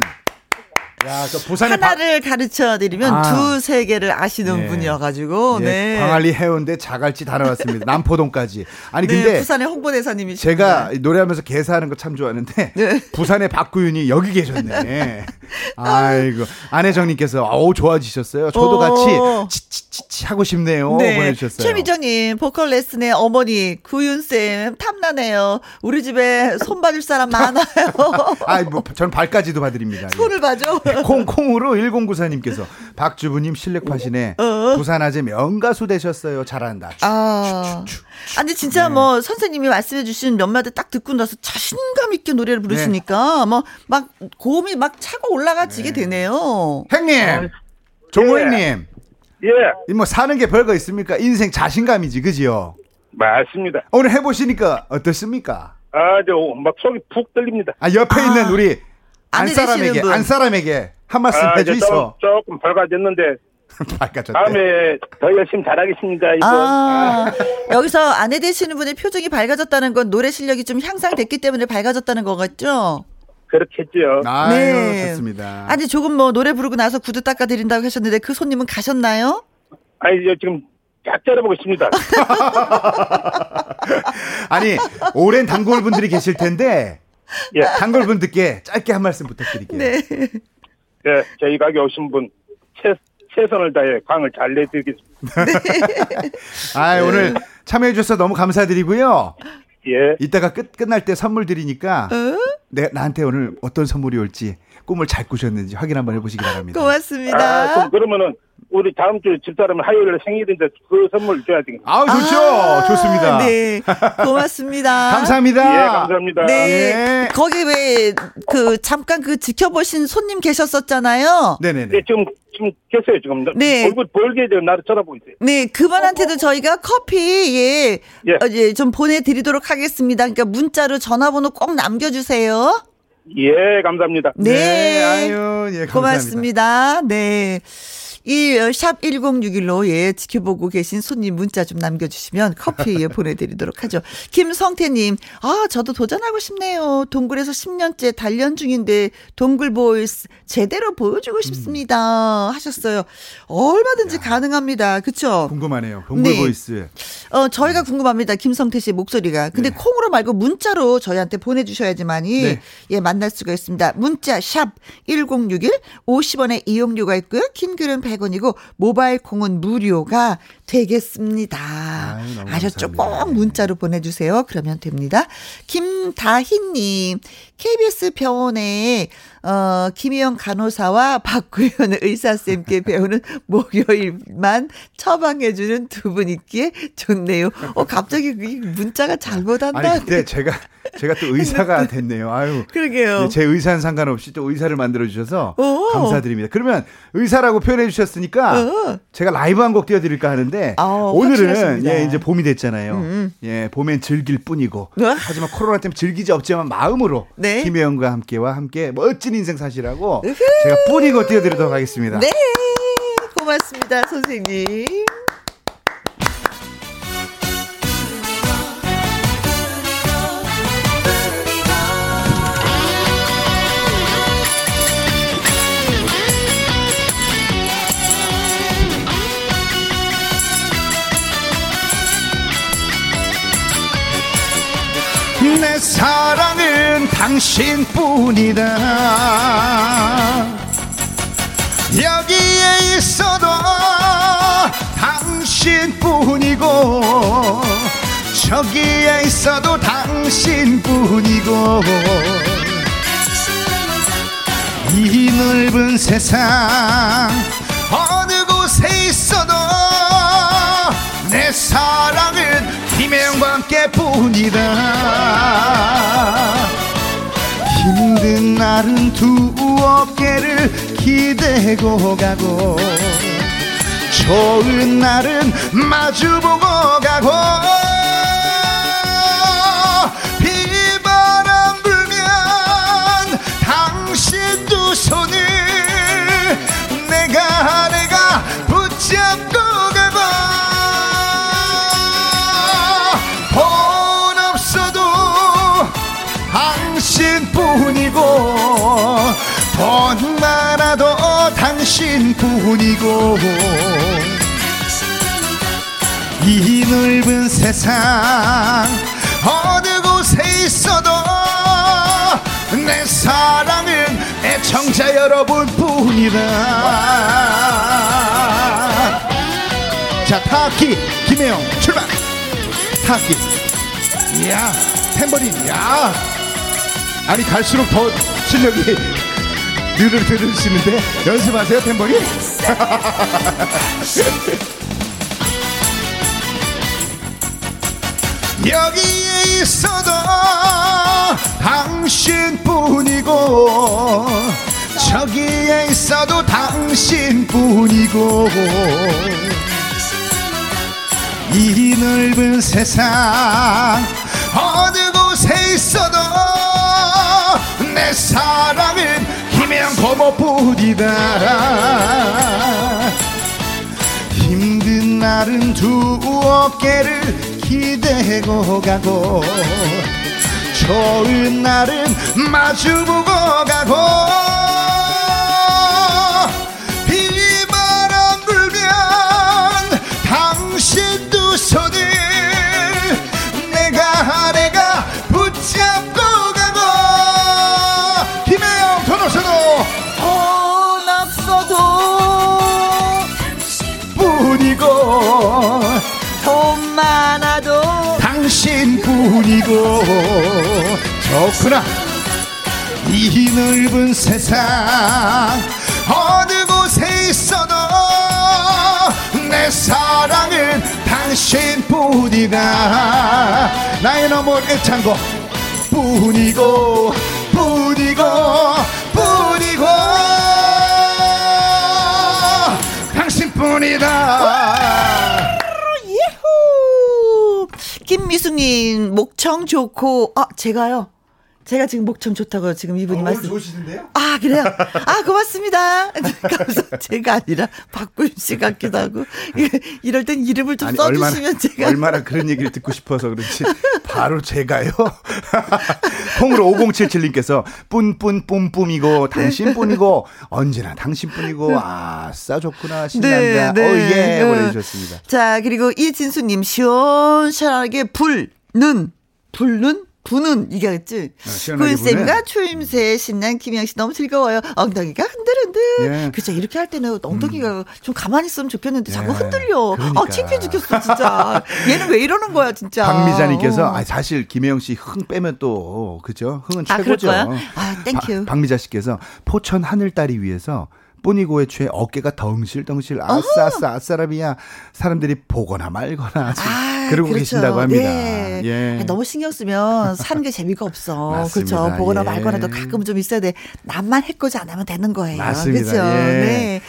S3: 야 저 부산의 바-
S1: 하나를 가르쳐 드리면
S3: 아.
S1: 두세 개를 아시는
S3: 네.
S1: 분이어가지고,
S3: 예,
S1: 네.
S3: 광안리 해운대 자갈치 다녀왔습니다. 남포동까지. 아니
S1: 네,
S3: 근데
S1: 부산의 홍보대사님이
S3: 제가 노래하면서 개사하는 거 참 좋아하는데 [laughs]
S1: 네.
S3: 부산의 박구윤이 여기 계셨네. [laughs] 아이고 안혜정님께서 어우 좋아지셨어요. 저도
S1: 어.
S3: 같이 치치치 하고 싶네요.
S1: 네.
S3: 보내주셨어요.
S1: 최미정님, 보컬 레슨의 어머니, 구윤 쌤, 탐나네요. 우리 집에 손 받을 사람 많아요. [laughs]
S3: 아, 뭐, 전 발까지도 봐드립니다. 예.
S1: 손을 봐줘.
S3: 콩콩으로 1094님께서 박주부님 실력 파시네.
S1: 어.
S3: 부산 아재 명가수 되셨어요. 잘한다.
S1: 아. 아, 근데 진짜
S3: 네.
S1: 뭐 선생님이 말씀해 주신 몇 마디 딱 듣고 나서 자신감 있게 노래를 부르시니까 뭐막 고음이 막 차고 올라가지게 되네요.
S3: 형님, 종호형님,
S4: 예,
S3: 이뭐 사는 게 별거 있습니까? 인생 자신감이지, 그지요?
S4: 맞습니다.
S3: 오늘 해 보시니까 어떻습니까?
S4: 아, 저, 막 속이 푹 떨립니다.
S3: 아, 옆에
S1: 아.
S3: 있는 우리 안 사람에게,
S1: 되시는 분.
S3: 안 사람에게 한 말씀
S4: 아. 조- 조금 밝아졌는데, [laughs]
S3: 밝아졌대.
S4: 다음에 더 열심히 잘하겠습니다, 이거.
S1: 아, 여기서 아내 되시는 분의 표정이 밝아졌다는 건 노래 실력이 좀 향상됐기 때문에 밝아졌다는 거겠죠?
S4: 그렇겠죠.
S3: 아유,
S1: 네.
S3: 좋습니다.
S1: 아니, 조금 뭐 노래 부르고 나서 구두 닦아 드린다고 하셨는데 그 손님은 가셨나요?
S4: 아니, 저 지금 짝 째려보고 있습니다. [laughs]
S3: 아니, 오랜 단골 분들이 계실 텐데,
S4: 예, [laughs]
S3: 단골 분 들께 짧게 한 말씀 부탁드릴게요.
S1: 네.
S4: 예, 저희 가게 오신 분, 최, 최선을 다해 광을 잘 내드리겠습니다. [laughs]
S3: 아, 오늘 참여해 주셔서 너무 감사드리고요.
S4: 예,
S3: 이따가 끝, 끝날 때 선물 드리니까,
S1: 어?
S3: 내, 나한테 오늘 어떤 선물이 올지 꿈을 잘 꾸셨는지 확인 한번 해보시기 바랍니다.
S1: 고맙습니다.
S4: 아, 그럼 그러면은, 우리 다음 주 집사람 화요일에 생일인데 그 선물 줘야 되겠네.
S3: 아우, 좋죠.
S1: 아,
S3: 좋습니다.
S1: 네. 고맙습니다. [laughs]
S3: 감사합니다.
S4: 예, 감사합니다.
S1: 네.
S3: 예.
S1: 거기 왜 그 잠깐 그 지켜보신 손님 계셨었잖아요.
S3: 네네네.
S4: 네, 지금, 지금 계세요, 지금.
S1: 네.
S4: 얼굴 벌게 지금 나를 쳐다보고 있어요.
S1: 네, 그분한테도 저희가 커피 예,
S4: 예.
S1: 어, 예, 좀 보내드리도록 하겠습니다. 그러니까 문자로 전화번호 꼭 남겨주세요.
S4: 예, 감사합니다.
S1: 네,
S3: 아유, 예, 감사합니다.
S1: 고맙습니다. 네. 이 샵 1061로 예 지켜보고 계신 손님 문자 좀 남겨주시면 커피 예 [laughs] 보내드리도록 하죠. 김성태님, 아 저도 도전하고 싶네요. 동굴에서 10년째 단련 중인데 동굴 voice 제대로 보여주고 싶습니다. 하셨어요. 얼마든지 가능합니다. 그쵸?
S3: 궁금하네요. 동굴
S1: 네.
S3: voice.
S1: 어, 저희가 궁금합니다. 김성태 씨의 목소리가. 근데 콩으로 말고 문자로 저희한테 보내주셔야지만이
S3: 네.
S1: 예, 만날 수가 있습니다. 문자 샵 1061, 50원의 이용료가 있고요. 긴 글은 100 원이고 모바일 콩은 무료가 되겠습니다. 아셨죠? 꼭 문자로 보내주세요. 그러면 됩니다. 김다희님, KBS 병원에 어, 김희영 간호사와 [laughs] 박구현 의사쌤께 배우는 목요일만 처방해주는 두 분 있기에 좋네요. 어, 갑자기 이 문자가 잘못한다.
S3: 아니, 근데 제가, 제가 또 의사가 [laughs] 됐네요. 아유.
S1: 그러게요.
S3: 예, 제 의사는 상관없이 또 의사를 만들어 주셔서
S1: 오.
S3: 감사드립니다. 그러면 의사라고 표현해 주셨으니까
S1: 어.
S3: 제가 라이브 한 곡 띄워드릴까 하는데
S1: 아우,
S3: 오늘은
S1: 확실하십니다. 음,
S3: 예 이제 봄이 됐잖아요. 예 봄엔 즐길 뿐이고
S1: 어?
S3: 하지만 코로나 때문에 즐기지 없지만 마음으로
S1: 네.
S3: 김혜영과 함께와 함께 멋진 인생 사시라고 제가 뿐이고 띄워드리도록 하겠습니다.
S1: 네. 고맙습니다, 선생님.
S3: 내 사랑은 당신뿐이다. 여기에 있어도 당신뿐이고 저기에 있어도 당신뿐이고 이 넓은 세상 어느 곳에 있어도 내 사랑은 김혜영과 함께 뿐이다 힘든 날은 두 어깨를 기대고 가고 좋은 날은 마주보고 가고 비바람 불면 당신 두 손을 내가 내가 붙잡고 돈 많아도 당신뿐이고 이 넓은 세상 어느 곳에 있어도 내 사랑은 애청자 여러분뿐이다 자, 타악기 김혜영 출발. 타악기. 이야, 탬버린. 야. 아니 갈수록 더 실력이 늘어들으시는데 연습하세요 탬버린? [laughs] 여기에 있어도 당신뿐이고 저기에 있어도 당신뿐이고 이 넓은 세상 어느 곳에 있어도 내 사랑은 김혜영 고모뿐이다. 힘든 날은 두 어깨를 기대고 가고 좋은 날은 마주보고 가고 당신뿐이고 좋구나. 이 넓은 세상 어느 곳에 있어도 내 사랑은 당신뿐이다. 나의 넘은 애창고 뿐이고 뿐이고 뿐이고. 당신뿐이다
S1: 예후 김미숙님 목청 좋고 아 제가요 제가 지금 목청 좋다고 지금 이분이 말씀
S3: 좋으시는데요?
S1: 아 그래요? 아 고맙습니다. [laughs] 감사 제가 아니라 박구윤 씨 같기도 하고. [laughs] 이럴 땐 이름을 좀
S3: 아니,
S1: 써주시면 제가
S3: 얼마나 그런 얘기를 듣고 싶어서 그렇지 바로 제가요. 콩으로 5077님께서 뿐뿐 뿜뿜이고 당신뿐이고 언제나 당신뿐이고 아싸 좋구나 신난다.
S1: 네, 네.
S3: 오예
S1: 네.
S3: 보내주셨습니다.
S1: 자 그리고 이진수님 시원시원하게 불는 불는 부는 이게겠지.
S3: 아,
S1: 구윤쌤과. 추임새 신난 김영 씨 너무 즐거워요. 엉덩이가 흔들흔들.
S3: 예.
S1: 그죠 이렇게 할 때는 엉덩이가 좀 가만히 있으면 좋겠는데 자꾸
S3: 예.
S1: 흔들려.
S3: 그러니까.
S1: 아 창피해 죽겠어 진짜. 얘는 왜 이러는 거야 진짜.
S3: 박미자님께서
S1: 어.
S3: 아, 사실 김혜영 씨 흥 빼면 또 그죠 흥은
S1: 아,
S3: 최고죠?
S1: 아, thank you.
S3: 바- 박미자 씨께서 포천 하늘따리 위해서 뿌니고에 취해 어깨가 덩실덩실 아싸 아싸 아싸라비야 사람들이 보거나 말거나
S1: 아,
S3: 그러고
S1: 그렇죠.
S3: 계신다고 합니다.
S1: 네.
S3: 예.
S1: 너무 신경 쓰면 사는 게 재미가 없어. [laughs]
S3: 맞습니다.
S1: 그렇죠. 보거나
S3: 예.
S1: 말거나도 가끔 좀 있어야 돼. 남만 해코지 안 하면 되는 거예요.
S3: 맞습니다.
S1: 그렇죠.
S3: 예.
S1: 네.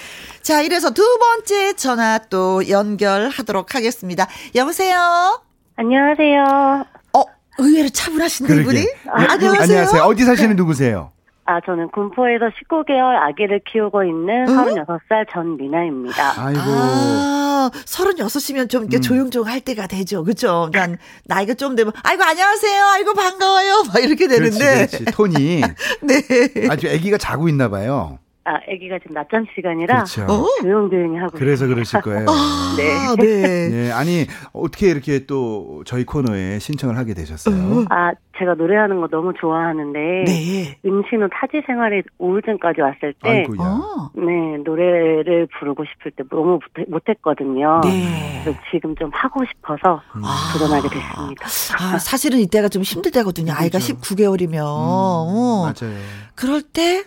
S1: 자, 이래서 두 번째 전화 또 연결하도록 하겠습니다. 여보세요?
S5: 안녕하세요.
S1: 어, 의외로 차분하신데,
S3: 그러게.
S1: 이분이?
S3: 예,
S1: 안녕하세요.
S3: 안녕하세요. 어디 사시는 누구세요?
S5: 아, 저는 군포에서 19개월 아기를 키우고 있는
S1: 응?
S5: 36살 전미나입니다.
S3: 아이고.
S1: 아, 36이면 좀 이렇게
S3: 음.
S1: 조용조용 할 때가 되죠. 그죠? 난 나이가 좀 되면, 아이고, 안녕하세요. 아이고, 반가워요. 막 이렇게
S3: 그렇지,
S1: 되는데.
S3: 그렇지. 톤이 [laughs]
S1: 네.
S3: 아주 아기가 자고 있나 봐요.
S5: 아, 아기가 지금 낮잠 시간이라
S3: 그렇죠.
S1: 어?
S5: 조용조용히 하고
S3: 그래서 그러실 거예요.
S1: 아, [laughs] 네.
S3: 네, 아니 어떻게 이렇게 또 저희 코너에 신청을 하게 되셨어요?
S1: 음.
S5: 아, 제가 노래하는 거 너무 좋아하는데
S1: 네.
S5: 임신 후 타지 생활에 우울증까지 왔을 때
S3: 아이고야.
S1: 어.
S5: 네, 노래를 부르고 싶을 때 너무 못- 못했거든요.
S1: 네.
S5: 그래서 지금 좀 하고 싶어서
S1: 아.
S5: 도전하게 됐습니다.
S1: 아, 사실은 이때가 좀 힘들 때거든요. 아이가
S3: 그렇죠.
S1: 19개월이면. 어.
S3: 맞아요.
S1: 그럴 때 어,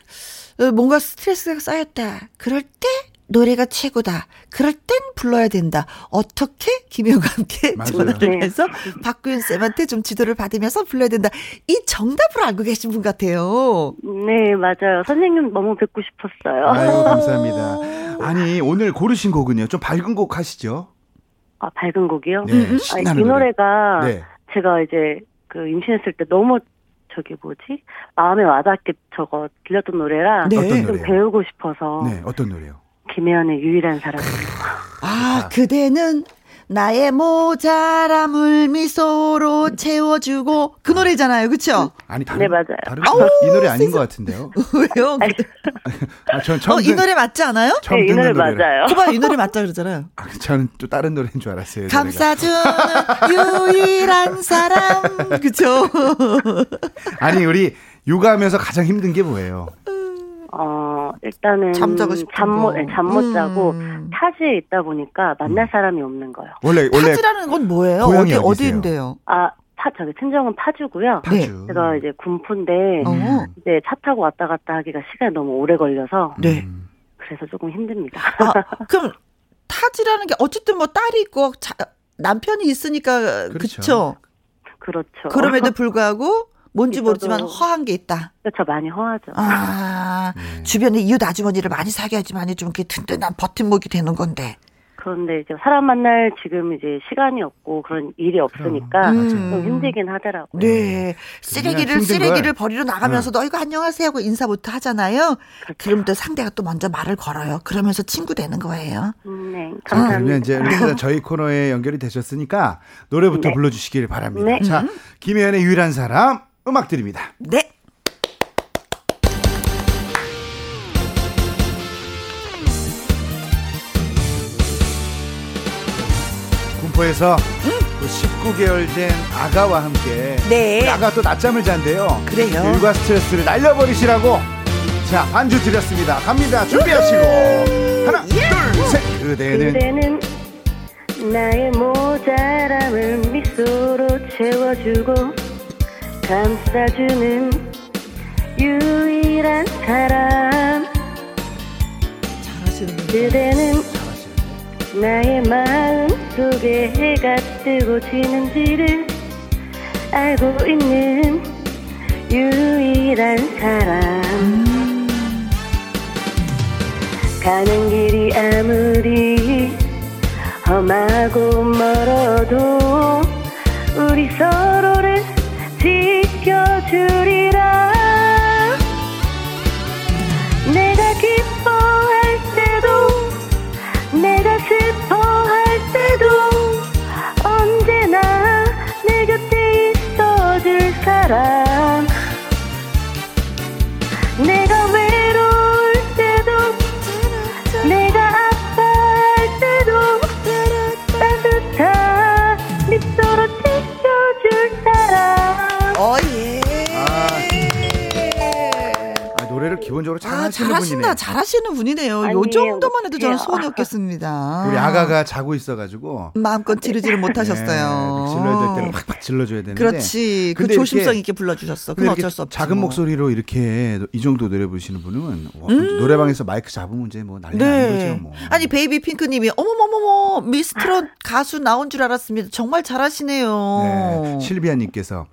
S1: 뭔가 스트레스가 쌓였다. 그럴 때 노래가 최고다. 그럴 땐 불러야 된다. 어떻게 김혜영과 함께 [laughs]
S3: 맞아요.
S1: 전화를
S5: 네.
S1: 해서 박구윤 쌤한테 좀 지도를 받으면서 불러야 된다. 이 정답을 알고 계신 분 같아요.
S5: 네, 맞아요. 선생님 너무 뵙고 싶었어요.
S3: 아유 감사합니다. [laughs] 아니 오늘 고르신 곡은요. 좀 밝은 곡 하시죠?
S5: 아, 밝은 곡이요?
S3: 네,
S5: 아,
S3: 신나는
S5: 이
S3: 노래.
S5: 노래가
S3: 네.
S5: 제가 이제 그 임신했을 때 너무 저기 뭐지 마음에 와닿게 저거 들렸던 노래라
S1: 네.
S3: 어떤
S5: 좀
S3: 노래요?
S5: 배우고 싶어서
S3: 네, 어떤 노래요?
S5: 김혜연의 유일한 사람.
S1: 아, 그대는 나의 모자람을 미소로 채워주고 그 노래잖아요. 그쵸?
S3: 아니 다른
S5: 네, 맞아요.
S3: 다른
S1: 아우,
S3: 거- 이 노래 아닌 것 같은데요. [laughs]
S1: 왜요? [laughs]
S3: 아, 전 처음
S1: 어, 이
S3: 듣-
S1: 노래 맞지 않아요?
S3: 처음
S5: 네, 이
S3: 듣는
S5: 노래
S3: 노래라.
S5: 맞아요.
S1: 그봐 이 노래 맞다 그러잖아요.
S3: 아, 저는 또 다른 노래인 줄 알았어요.
S1: 감싸주는 유일한 사람. 그쵸? [laughs]
S3: 아니 우리 육아하면서 가장 힘든 게 뭐예요?
S5: 어, 일단은
S1: 잠자고 싶은
S5: 잠못
S1: 거.
S5: 네, 잠못 자고
S1: 음.
S5: 타지에 있다 보니까 만날 사람이 없는 거예요.
S3: 원래 원래
S1: 타지라는 건 뭐예요?
S3: 고향이
S1: 어디
S3: 어디세요?
S1: 어디인데요?
S5: 아, 파 저기 친정은 파주고요.
S1: 네.
S3: 파주.
S5: 제가 이제 군포인데
S1: 어.
S5: 이제 차 타고 왔다 갔다 하기가 시간이 너무 오래 걸려서
S1: 네.
S3: 음.
S5: 그래서 조금 힘듭니다.
S1: 아, [laughs] 그럼 타지라는 게 어쨌든 뭐 딸이 있고 자, 남편이 있으니까
S3: 그렇죠.
S1: 그렇죠.
S5: 그렇죠.
S1: 그럼에도 [laughs] 불구하고 뭔지 모르지만 허한 게 있다.
S5: 그렇죠. 많이 허하죠.
S1: 아,
S3: 네.
S1: 주변에 이웃 아주머니를 많이 사귀어야지만 좀 이렇게 든든한 버팀목이 되는 건데.
S5: 그런데 이제 사람 만날 지금 이제 시간이 없고 그런 일이 없으니까
S1: 음.
S5: 좀 힘들긴 하더라고요.
S1: 네. 쓰레기를
S3: 힘든
S1: 쓰레기를
S3: 걸.
S1: 버리러 나가면서도 어이구 안녕하세요 하고 인사부터 하잖아요. 그럼 또 상대가 또 먼저 말을 걸어요. 그러면서 친구 되는 거예요.
S5: 음, 네,
S3: 자, 그러면
S5: 감사합니다.
S3: 이제 일단 [laughs] 저희 코너에 연결이 되셨으니까 노래부터
S5: 네.
S3: 불러주시길 바랍니다.
S5: 네.
S3: 자, 김혜연의 유일한 사람 음악 드립니다.
S1: 네.
S3: 군포에서 또 19개월 된 아가와 함께
S1: 네.
S3: 우리 아가 또 낮잠을 잔대요.
S1: 그래요.
S3: 일과 스트레스를 날려버리시라고 자 반주 드렸습니다. 갑니다. 준비하시고 하나 둘 셋. 그대는
S5: 그대는 나의 모자람을 미소로 채워주고 감싸주는 유일한 사람. 그대는 나의 마음 속에 해가 뜨고 지는지를 알고 있는 유일한 사람. 가는 길이 아무리 험하고 멀어도 우리 서로를 지켜주리라. 내가 기뻐할 때도 내가 슬퍼할 때도 언제나 내 곁에 있어줄 사람
S1: 어, 예.
S3: 아, 노래를 기본적으로
S1: 아,
S3: 잘하시는
S1: 잘하신다.
S3: 분이네요.
S1: 잘하시는 분이네요. 요
S5: 아니에요.
S1: 정도만 해도 저는
S5: 못해요.
S1: 소원이 없겠습니다.
S3: 우리 아가가 자고 있어가지고
S1: 마음껏 지르지를 못하셨어요.
S3: 네, 질러야 될 때는 팍팍 질러줘야 되는데.
S1: 그렇지. 그
S3: 근데
S1: 조심성
S3: 이렇게-
S1: 있게 불러주셨어.
S3: 근데
S1: 그건
S3: 이렇게
S1: 어쩔 수 없지.
S3: 작은
S1: 뭐.
S3: 목소리로 이렇게 이 정도 노래 부르시는 분은 와, 노래방에서 마이크 잡으면 이제 뭐 난리 나는
S1: 네.
S3: 거죠. 뭐.
S1: 아니 베이비 핑크님이 어머머머머 미스트롯 가수 나온 줄 알았습니다. 정말 잘하시네요.
S3: 네, 실비아님께서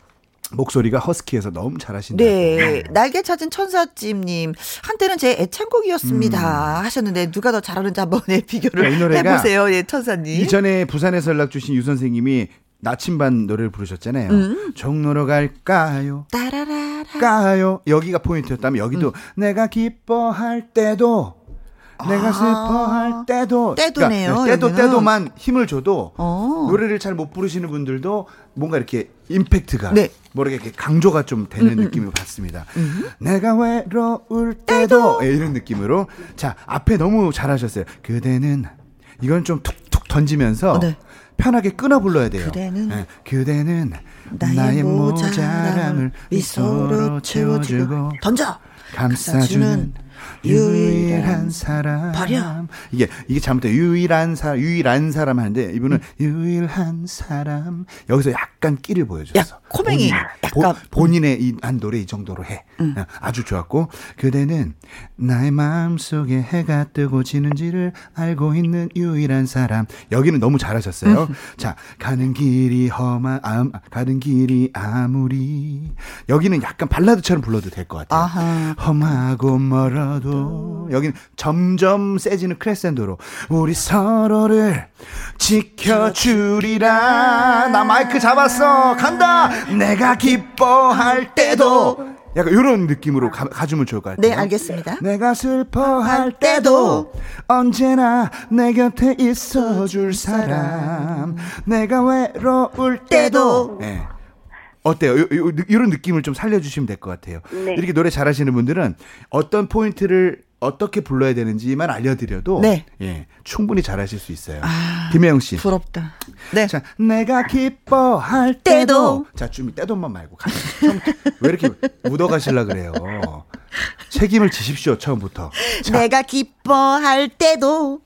S3: 목소리가 허스키해서 너무 잘하신다.
S1: 네. 날개 찾은 천사찜님. 한때는 제 애창곡이었습니다. 하셨는데, 누가 더 잘하는지 한번 네, 비교를
S3: 음.
S1: 해보세요. 예, 천사님.
S3: 이전에 부산에서 연락 주신 유 선생님이 나침반 노래를 부르셨잖아요.
S1: 음.
S3: 종로로 갈까요?
S1: 따라라라.
S3: 까요. 여기가 포인트였다면 여기도
S1: 음.
S3: 내가 기뻐할 때도 내가 슬퍼할 때도
S1: 아. 때도네요,
S3: 그러니까 때도
S1: 여기는.
S3: 때도만 힘을 줘도
S1: 어.
S3: 노래를 잘 못 부르시는 분들도 뭔가 이렇게 임팩트가
S1: 네. 음,
S3: 모르게 이렇게 강조가 좀 되는 느낌을 받습니다. 내가 외로울 때도 예, 이런 느낌으로 자 앞에 너무 잘하셨어요. 그대는 이건 좀 툭툭 던지면서
S1: 어, 네.
S3: 편하게 끊어 불러야 돼요.
S1: 그대는
S3: 예, 그대는
S1: 나의,
S3: 나의,
S1: 모자람을
S3: 모자람을 미소로 채워주고
S1: 던져.
S3: 감싸주는 유일한 사람.
S1: 버려.
S3: 이게 이게 잘못돼 유일한 사람 유일한 사람 하는데 이분은 유일한 사람 여기서 약간 끼를 보여줬어.
S1: 야, 코맹이 약간.
S3: 본, 인의 이 한 노래 이 정도로 해. 어, 아주 좋았고 그대는 나의 마음 속에 해가 뜨고 지는지를 알고 있는 유일한 사람. 여기는 너무 잘하셨어요. 자 가는 길이 험한 아, 가는 길이 아무리 여기는 약간 발라드처럼 불러도 될 것 같아요.
S1: 아하.
S3: 험하고 멀어 도. 여기는 점점 세지는 크레센도로. 우리 서로를 지켜주리라. 나 마이크 잡았어. 간다. 내가 기뻐할 때도. 약간 이런 느낌으로 가, 가주면 좋을 것 같아요.
S1: 네, 알겠습니다.
S3: 내가 슬퍼할 때도 언제나 내 곁에 있어줄 사람. 내가 외로울 때도. 네. 어때요? 요, 요, 이런 느낌을 좀 살려주시면 될 것 같아요.
S5: 네.
S3: 이렇게 노래 잘하시는 분들은 어떤 포인트를 어떻게 불러야 되는지만 알려드려도
S1: 네.
S3: 예, 충분히 잘하실 수 있어요. 김혜영 씨.
S1: 부럽다. 네.
S3: 자, 내가 기뻐할 때도.
S1: 때도.
S3: 자, 좀 때도만 말고 가. 좀, 왜 이렇게 묻어가실라 그래요? 책임을 지십시오 처음부터. 자,
S1: 내가 기뻐할 때도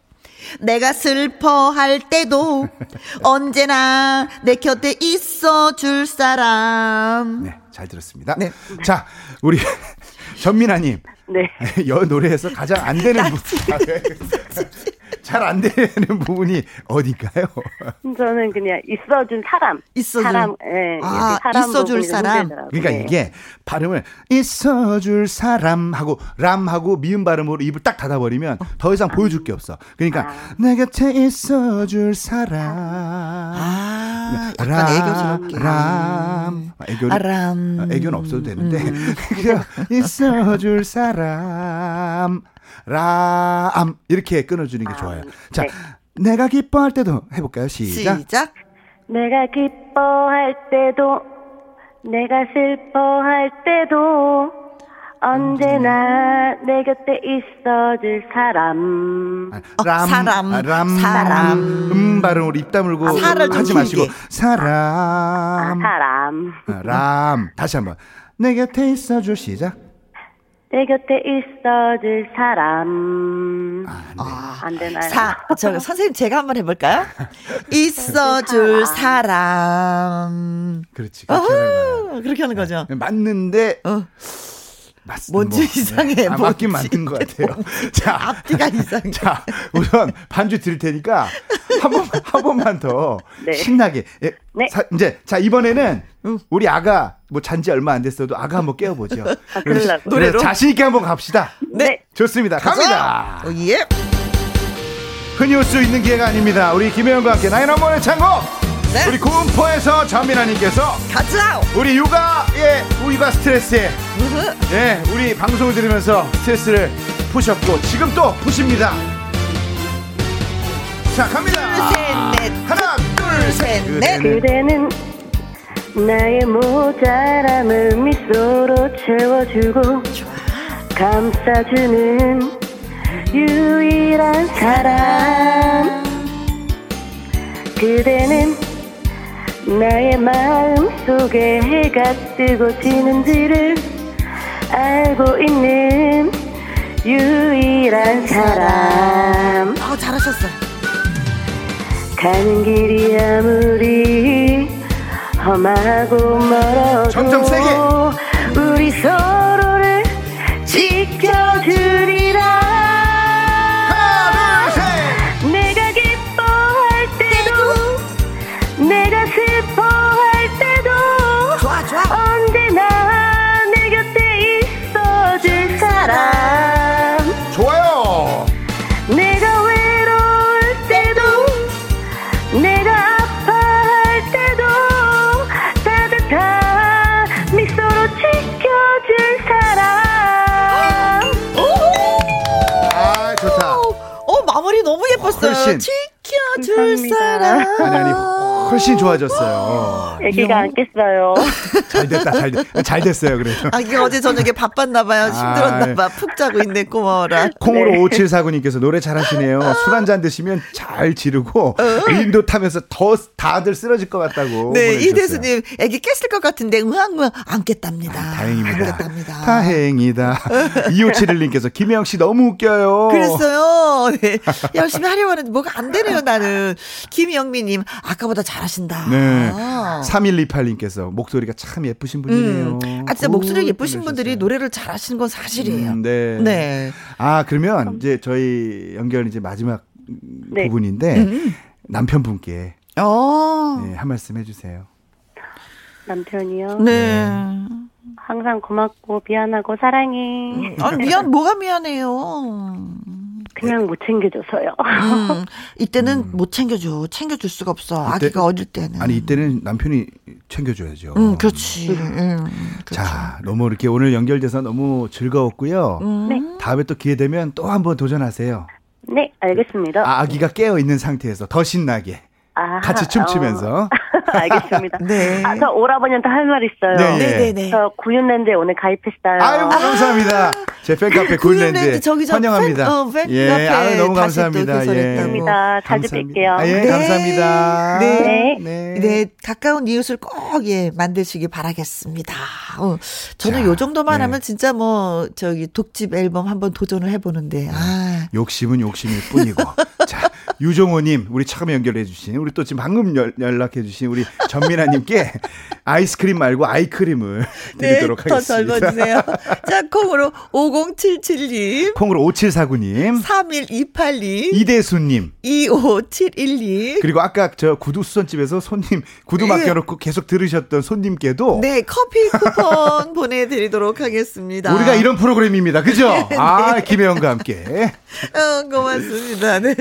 S1: 내가 슬퍼할 때도 [laughs] 언제나 내 곁에 있어 줄 사람.
S3: 네, 잘 들었습니다.
S1: 네.
S3: 자, 우리 [laughs] 전민아님.
S5: 네. [laughs]
S3: 여 노래에서 가장 안 되는 부분. 잘 안 되는 부분이 어딘가요?
S5: 저는 그냥 있어준 사람.
S1: 있어줄.
S5: 사람, 예.
S1: 아,
S5: 이렇게 사람
S1: 있어줄 사람.
S5: 힘들더라고요.
S3: 그러니까
S5: 네.
S3: 이게 발음을 있어줄 사람 하고 람 하고 미음 발음으로 입을 딱 닫아버리면 더 이상 보여줄 게 없어. 그러니까 내 곁에 있어줄 사람.
S1: 아, 약간 애교스럽게.
S3: 람. 아, 애교는,
S1: 아, 람.
S3: 아, 애교는 없어도 되는데. [laughs] 그냥 있어줄 사람. 람. 이렇게 끊어주는 게 좋아요. 자,
S5: 네.
S3: 내가 기뻐할 때도 해볼까요? 시작.
S1: 시작.
S5: 내가 기뻐할 때도, 내가 슬퍼할 때도, 언제나 내 곁에 있어줄 사람.
S3: 아,
S1: 어, 사람,
S3: 아, 람,
S1: 사람.
S3: 음 발음으로 입 다물고
S1: 아,
S3: 하지 마시고
S1: 길게.
S5: 아,
S3: 사람,
S5: 사람.
S3: 아, 람 다시 한번 내 곁에 있어줄 시작.
S5: 내 곁에 있어줄 사람.
S3: 아, 네.
S5: 안 되나요?
S1: 사, 저 선생님 제가 한번 해볼까요? 있어줄 사람.
S3: 그렇지. 그렇게 하는 거야.
S1: 어, 그렇게 하는 거죠.
S3: 맞는데
S1: 어.
S3: 맞습니다.
S1: 뭔지 이상해,
S3: 아, 맞긴
S1: 뭔지.
S3: 맞는 것 같아요. [laughs] 자,
S1: 앞뒤가 [laughs] 이상해.
S3: 자, 우선 반주 드릴 테니까 한 번, [laughs] 한 번만 더
S5: 네.
S3: 신나게. 예,
S5: 네.
S3: 사- 이제 자 이번에는 우리 아가 뭐 잔지 얼마 안 됐어도 아가 한번 깨워보죠. 그래서
S5: 그러려고.
S1: 노래로?
S3: 자신 있게 한번 갑시다.
S5: 네.
S3: 좋습니다. 갑니다.
S1: 어, 예.
S3: 흔히 올 수 있는 기회가 아닙니다. 우리 김혜영과 함께 나인원번의 창곡.
S1: 네.
S3: 우리 고음포에서 전민아님께서
S1: 가자.
S3: 우리 육아의 육아 스트레스에. 예, 우리 방송을 들으면서 스트레스를 푸셨고 지금 또 푸십니다. 자 갑니다.
S1: 둘, 셋, 넷.
S3: 하나, 둘, 셋.
S1: 셋, 넷.
S5: 그대는 나의 모자람을 미소로 채워주고 감싸주는 유일한 사람 그대는 나의 마음 속에 해가 뜨고 지는지를 알고 있는 유일한 사람
S1: 아, 잘하셨어요.
S5: 가는 길이 아무리 험하고 멀어도
S3: 점점 세게.
S5: 우리 서로를 지켜주리라
S1: 너무 예뻤어요.
S3: 훨씬.
S1: 지켜줄
S5: 감사합니다.
S1: 사람.
S3: 아니 아니 훨씬 좋아졌어요. [gasps]
S5: 애기가 안 깼어요 [laughs]
S3: 잘 됐다, 잘, 됐, 잘 됐어요. 그래도.
S1: 아, 이게 어제 저녁에 바빴나봐요. 힘들었나봐. 푹 자고 있네, 고마워라. [laughs]
S3: 콩으로
S5: 네.
S3: 5749님께서 노래 잘하시네요. 술 한 잔 드시면 잘 지르고 윈도 타면서 더 다들 쓰러질 것 같다고.
S1: 네,
S3: 보내주셨어요.
S1: 이대수님, 애기 깼을 것 같은데, 응앙응앙, 안 깼답니다.
S3: 아, 다행입니다.
S1: 안 깼답니다.
S3: 다행이다. [laughs] 2571님께서 김혜영 씨 너무 웃겨요.
S1: 그랬어요. 네. 열심히 하려고 하는데 뭐가 안 되네요, 나는. 김영미님, 아까보다 잘 하신다.
S3: 네.
S1: 아.
S3: 3128님께서 목소리가 참 예쁘신 분이네요.
S1: 음. 아, 진짜 목소리 예쁘신. 분들이 노래를 잘하시는 건 사실이에요.
S3: 음, 네.
S1: 네.
S3: 아, 그러면 이제 저희 연결 이제 마지막
S5: 네.
S3: 부분인데
S1: 음.
S3: 남편분께
S1: 어.
S3: 네, 한 말씀 해주세요.
S5: 남편이요
S1: 네.
S5: 항상 고맙고 미안하고 사랑해
S1: 아, 미안, 뭐가 미안해요.
S5: 그냥 못 챙겨줘서요
S1: 음, 이때는 못 챙겨줘. 챙겨줄 수가 없어.
S3: 이때-
S1: 아기가 어릴 때는.
S3: 아니 이때는 남편이 챙겨줘야죠.
S1: 음, 그렇지. 음, 그렇지.
S3: 자, 너무 이렇게 오늘 연결돼서 너무 즐거웠고요.
S1: 음.
S5: 네.
S3: 다음에 또 기회 되면 또 한번 도전하세요.
S5: 네 알겠습니다
S3: 아, 아기가 깨어 있는 상태에서 더 신나게
S5: 아,
S3: 같이 춤추면서. [laughs]
S5: 알겠습니다. [laughs]
S1: 네.
S5: 아, 저 오라버니한테 할 말 있어요.
S3: 네, 네.
S1: 네네네.
S5: 저 구윤랜드에 오늘 가입했어요.
S3: 아유 감사합니다. 제 팬카페
S1: 저기 저
S3: 환영합니다.
S1: 팬- 어, 팬카페
S3: 예, 아유, 너무 감사합니다. 예.
S5: 감사합니다. 자주
S3: 감사합니다.
S5: 뵐게요.
S3: 아, 예,
S1: 네.
S3: 감사합니다.
S1: 네.
S3: 네.
S1: 네, 가까운 이웃을 꼭, 예, 만드시기 바라겠습니다. 어, 저는
S3: 자,
S1: 요 정도만
S3: 네.
S1: 하면 진짜 뭐, 저기, 독집 앨범 한번 도전을 해 보는데, 아.
S3: 욕심은 욕심일 뿐이고. [laughs] 자, 유종호님, 우리 처음에 연결해 주신, 우리 또 지금 방금 연, 연락해 주신 우리 전민아님께 [laughs] 아이스크림 말고 아이크림을 드리도록
S1: 네, 더
S3: 하겠습니다.
S1: 젊어지세요. [laughs] 자, 콩으로 5077님,
S3: 콩으로 5749님,
S1: 3128님,
S3: 이대수님,
S1: 2571님,
S3: 그리고 아까 저 구두 수선집에서 손님, 구두
S1: 예.
S3: 맡겨놓고 계속 들으셨던 손님께도
S1: 네, 커피 쿠폰 [laughs] 보내드리도록 하겠습니다.
S3: 우리가 이런 프로그램입니다. 그죠? 아, 김혜영과 함께.
S1: 어, 고맙습니다. 네.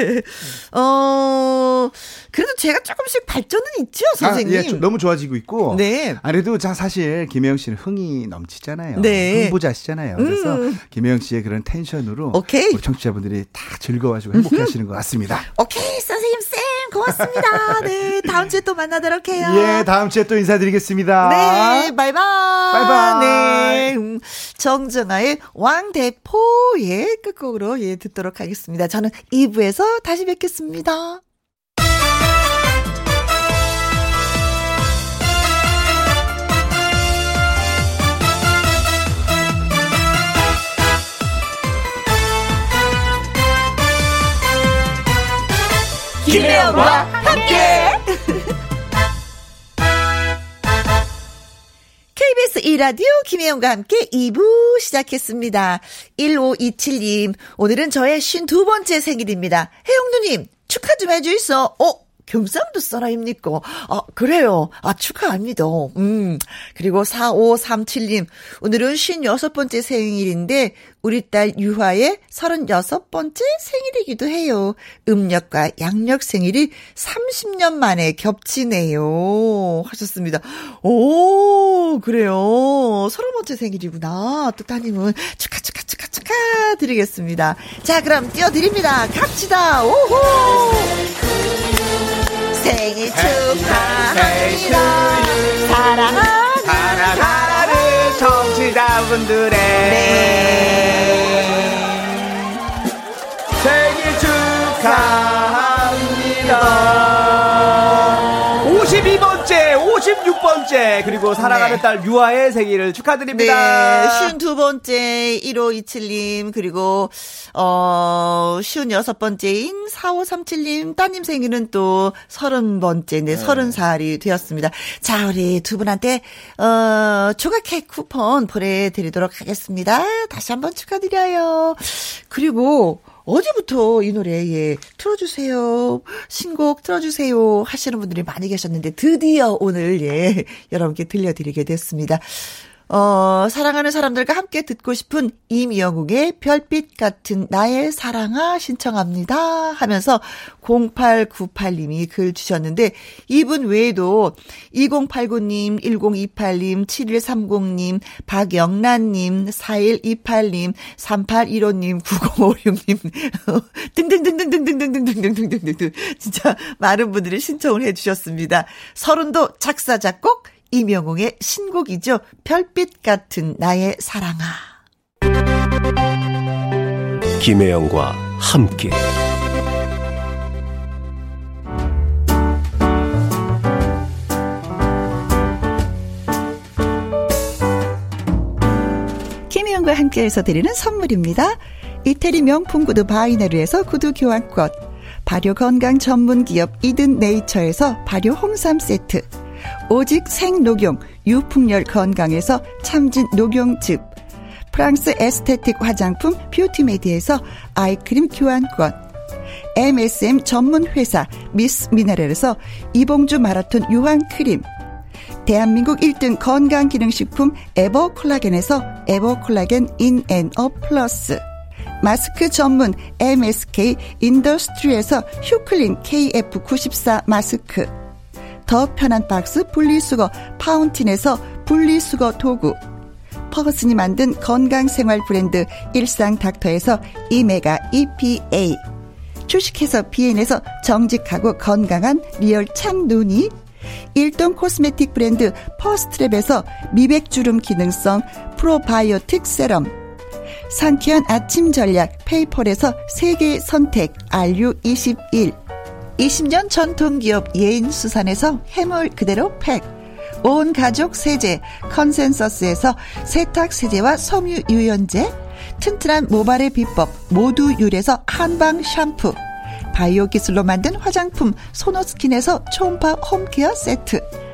S1: 어, 그래도 제가 조금씩 발전은 있죠, 선생님.
S3: 아, 예, 좀 너무 좋아지고 있고.
S1: 네.
S3: 아래도 자 사실 김혜영 씨는 흥이 넘치잖아요.
S1: 네.
S3: 흥부자시잖아요. 그래서
S1: 음.
S3: 김혜영 씨의 그런 텐션으로
S1: 오케이.
S3: 우리 청취자분들이 다 즐거워하시고 행복해 하시는 것 같습니다.
S1: 오케이, 선생님 쌤, 고맙습니다. 네, 다음 주에 또 만나도록 해요.
S3: 예, 다음 주에 또 인사드리겠습니다.
S1: 네, 바이바이.
S3: 바이바이.
S1: 네, 음, 정정아의 왕대포의 끝곡으로 예, 듣도록 하겠습니다. 저는 2부에서 다시 뵙겠습니다. 김혜영과 함께. [laughs] KBS 2라디오 김혜영과 함께 2부 시작했습니다. 1527님, 오늘은 저의 52번째 생일입니다. 혜영 누님, 축하 좀 해주이소. 어? 경상도 사람입니까? 아, 그래요. 아, 축하합니다. 음. 그리고 4537님, 오늘은 56번째 생일인데, 우리 딸 유화의 36번째 생일이기도 해요. 음력과 양력 생일이 30년 만에 겹치네요. 하셨습니다. 오, 그래요. 30번째 생일이구나. 또 따님은 축하, 축하, 축하, 축하 드리겠습니다. 자, 그럼 띄워드립니다. 갑시다. 오호! 생일 축하합니다. 사랑하는
S6: 사랑하는 청취자분들의
S1: 네.
S6: 생일 축하합니다. 52번째, 56번째, 그리고 사랑하는
S1: 네.
S6: 딸 유아의 생일을
S1: 네,
S6: 축하드립니다.
S1: 쉬운 두 번째 1527님 그리고 어 쉬운 여섯 번째인 4537님 따님 생일은 또 서른 번째 네 서른 살이 되었습니다. 자 우리 두 분한테 어 조각 케이크 쿠폰 보내 드리도록 하겠습니다. 다시 한번 축하드려요. 그리고 어제부터 이 노래 예 틀어주세요 신곡 틀어주세요 하시는 분들이 많이 계셨는데 드디어 오늘 예 여러분께 들려드리게 됐습니다. 어, 사랑하는 사람들과 함께 듣고 싶은 임영웅의 별빛 같은 나의 사랑아 신청합니다 하면서 0898님이 글 주셨는데 이분 외에도 2089님, 1028님, 7130님, 박영란님, 4128님, 3815님, 9056님 [laughs] 등등등등등등등등등등등등등 진짜 많은 분들이 신청을 해주셨습니다. 서른도 작사 작곡 이명웅의 신곡이죠. 별빛 같은 나의 사랑아.
S2: 김혜영과 함께
S1: 김희영과 함께해서 드리는 선물입니다. 이태리 명품 구두 바이네르에서 구두 교환권, 발효 건강 전문 기업 이든 네이처에서 발효 홍삼 세트, 오직 생녹용 유풍열 건강에서 참진 녹용즙, 프랑스 에스테틱 화장품 뷰티메디에서 아이크림 교환권, MSM 전문 회사 미스 미네랄에서 이봉주 마라톤 유황 크림, 대한민국 1등 건강기능식품 에버콜라겐에서 에버콜라겐 인앤어 플러스. 마스크 전문 MSK 인더스트리에서 휴클린 KF94 마스크 더 편한 박스 분리수거 파운틴에서 분리수거 도구. 퍼거슨이 만든 건강생활 브랜드 일상닥터에서 오메가 EPA 주식회사 비엔에서 정직하고 건강한 리얼 참눈이.
S7: 일동 코스메틱 브랜드 퍼스트랩에서 미백주름 기능성 프로바이오틱 세럼. 상쾌한 아침 전략 페이펄에서 세계 선택 RU21 20년 전통기업 예인수산에서 해물 그대로 팩. 온 가족 세제 컨센서스에서 세탁 세제와 섬유 유연제 튼튼한 모발의 비법 모두 유래서 한방 샴푸. 바이오 기술로 만든 화장품 소노스킨에서 초음파 홈케어 세트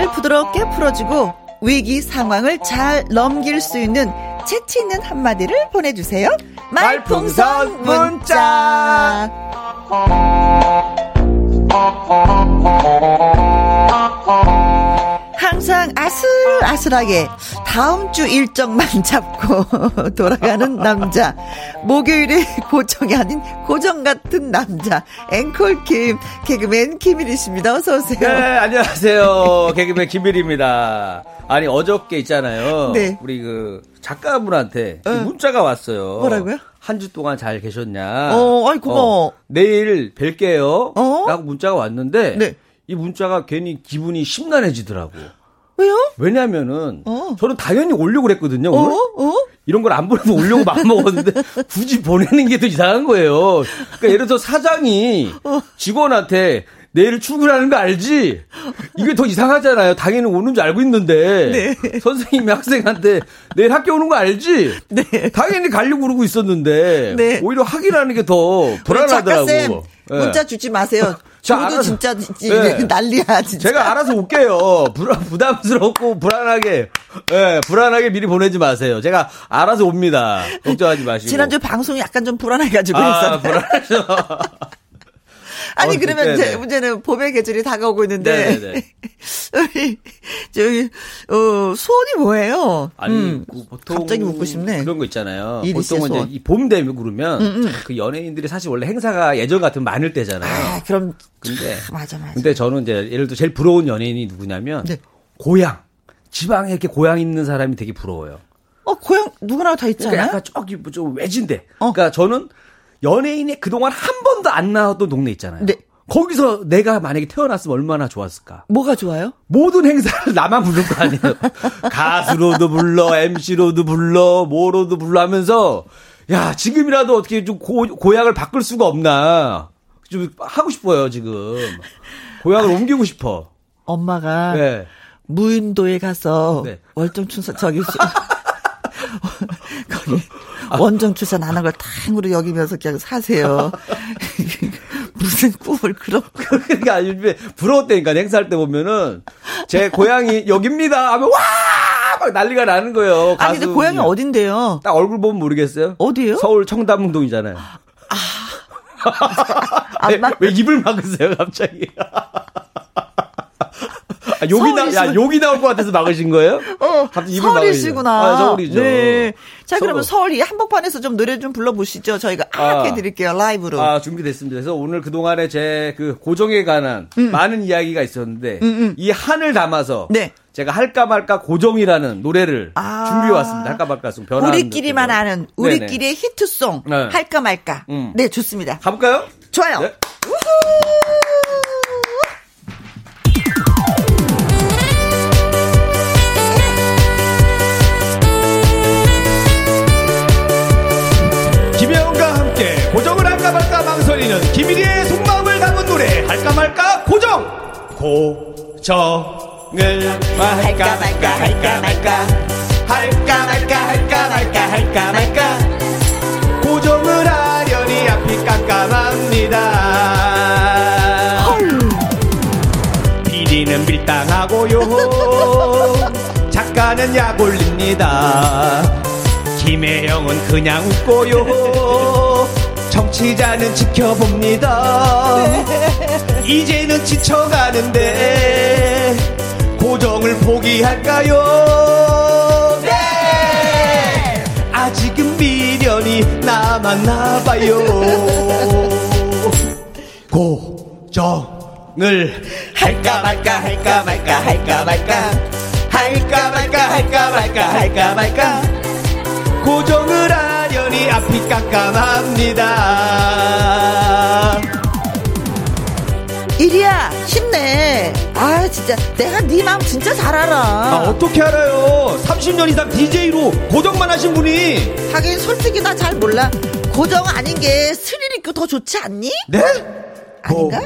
S1: 마음을 부드럽게 풀어주고 위기 상황을 잘 넘길 수 있는 재치 있는 한마디를 보내주세요. 말풍선 문자. 항상 아슬아슬하게 다음 주 일정만 [laughs] 잡고 돌아가는 남자. 목요일에 고정이 아닌 고정 같은 남자. 앵콜 김, 개그맨 김일이십니다. 어서오세요.
S6: 네, 안녕하세요. 개그맨 김일입니다. 아니, 어저께 있잖아요.
S1: 네.
S6: 우리 그 작가분한테
S1: 어.
S6: 문자가 왔어요.
S1: 뭐라고요?
S6: 한 주 동안 잘 계셨냐.
S1: 어, 아이, 고마워.
S6: 내일 뵐게요.
S1: 어?
S6: 라고 문자가 왔는데.
S1: 네.
S6: 이 문자가 괜히 기분이 심란해지더라고.
S1: 왜요?
S6: 왜냐면은
S1: 어.
S6: 저는 당연히 오려고 그랬거든요. 오늘.
S1: 어? 어?
S6: 이런 걸 안 보내면 오려고 마음 먹었는데 [laughs] 굳이 보내는 게 더 이상한 거예요. 그러니까 예를 들어 사장이
S1: 어.
S6: 직원한테 내일 출근하는 거 알지? 이게 더 이상하잖아요. 당연히 오는 줄 알고 있는데
S1: 네.
S6: 선생님이 학생한테 내일 학교 오는 거 알지?
S1: 네.
S6: 당연히 가려고 그러고 있었는데
S1: 네.
S6: 오히려 확인하는 게 더 불안하더라고.
S1: 문자 주지 마세요.
S6: 자,
S1: 저도
S6: 알아서-
S1: 진짜
S6: 네.
S1: 난리야, 진짜.
S6: 제가 알아서 올게요. 불, 부담 스럽고 불안하게, 예, 불안하게 미리 보내지 마세요. 제가 알아서 옵니다. 걱정하지 마시고.
S1: 지난주 방송이 약간 좀 불안해가지고
S6: 아. 불안하죠. [laughs]
S1: 아니,
S6: 어,
S1: 그러면
S6: 네네.
S1: 이제 문제는 봄의 계절이 다가오고 있는데.
S6: 네네네. [laughs]
S1: 우리, 저기, 어, 소원이 뭐예요?
S6: 아니,
S1: 음,
S6: 그 보통
S1: 갑자기 묻고 싶네.
S6: 그런 거 있잖아요. 보통은.
S1: 음,
S6: 이제 이봄 되면 그러면 그 연예인들이 사실 원래 행사가 예전 같으면 많을 때잖아요.
S1: 아, 그럼.
S6: 근데
S1: 참, 맞아, 맞아.
S6: 근데 저는 이제 예를 들어 제일 부러운 연예인이 누구냐면
S1: 네.
S6: 고향 지방에 이렇게 고향 있는 사람이 되게 부러워요.
S1: 어, 고향 누구나 다 있잖아요.
S6: 그러니까 약간 저기 뭐좀 외진데.
S1: 어.
S6: 그러니까 저는 연예인이 그동안 한 번도 안 나왔던 동네 있잖아요.
S1: 네.
S6: 거기서 내가 만약에 태어났으면 얼마나 좋았을까.
S1: 뭐가 좋아요?
S6: 모든 행사를 [laughs] 나만 부를 거 아니에요. [laughs] 가수로도 불러, MC로도 불러, 뭐로도 불러 하면서, 야, 지금이라도 어떻게 좀 고, 고향을 바꿀 수가 없나. 좀 하고 싶어요, 지금. 고향을 옮기고 싶어.
S1: 엄마가
S6: 네.
S1: 무인도에 가서
S6: 네.
S1: 월정추사 저기 수- [laughs] 거기
S6: 아.
S1: 원정추산 안 한 걸 탕으로 여기면서 그냥 사세요. [laughs] 무슨 꿈을 그런
S6: 그러니까 요즘에 부러웠다니까, 행사할 때 보면은, 제 고향이 여깁니다! 하면, 와! 막 난리가 나는 거예요.
S1: 아니 근데 고향이. 어딘데요?
S6: 딱 얼굴 보면 모르겠어요?
S1: 어디요?
S6: 서울 청담동이잖아요. [laughs]
S1: 안
S6: 왜,
S1: 막-
S6: 왜 입을 막으세요, 갑자기? 아, 욕이 나, 야. 욕이 나올 것 같아서 막으신 거예요?
S1: 어. 서울이시구나.
S6: 아, 서울이죠.
S1: 네. 자, 그러면
S6: 서울.
S1: 서울 이 한복판에서 좀 노래 좀 불러보시죠. 저희가 아,
S6: 아.
S1: 해드릴게요. 라이브로.
S6: 아, 준비됐습니다. 그래서 오늘 그동안에 제 그 고정에 관한 많은 이야기가 있었는데, 이 한을 담아서,
S1: 네.
S6: 제가 할까 말까 고정이라는 노래를
S1: 아.
S6: 준비해 왔습니다. 할까 말까 송 변화.
S1: 우리끼리만 아는 우리끼리의 히트송
S6: 네.
S1: 할까 말까.
S6: 음.
S1: 네, 좋습니다.
S6: 가볼까요?
S1: 좋아요.
S6: 네. 김혜 고정을 할까 말까 할까 말까. 할까 말까 할까 말까 할까 말까. 고정을 하려니 앞이 깜깜합니다. PD는 밀당하고요. [laughs] 작가는 약 올립니다. 김혜영은 그냥 웃고요 청취자는 지켜봅니다. 이제는 지쳐가는데 고정을 포기할까요? 네! 아직은 미련이 남았나봐요. 고정을 할까 말까 할까 말까 할까 말까 할까 말까 할까 말까 할까 말까 고정을 하려니 앞이 깜깜합니다.
S1: 이리야 힘내. 아 진짜 내가 네 마음 진짜 잘 알아.
S6: 아, 어떻게 알아요? 30년 이상 DJ로 고정만 하신 분이.
S1: 하긴 솔직히 나 잘 몰라. 고정 아닌 게 스릴 있고 더 좋지 않니?
S6: 네?
S1: 아닌가?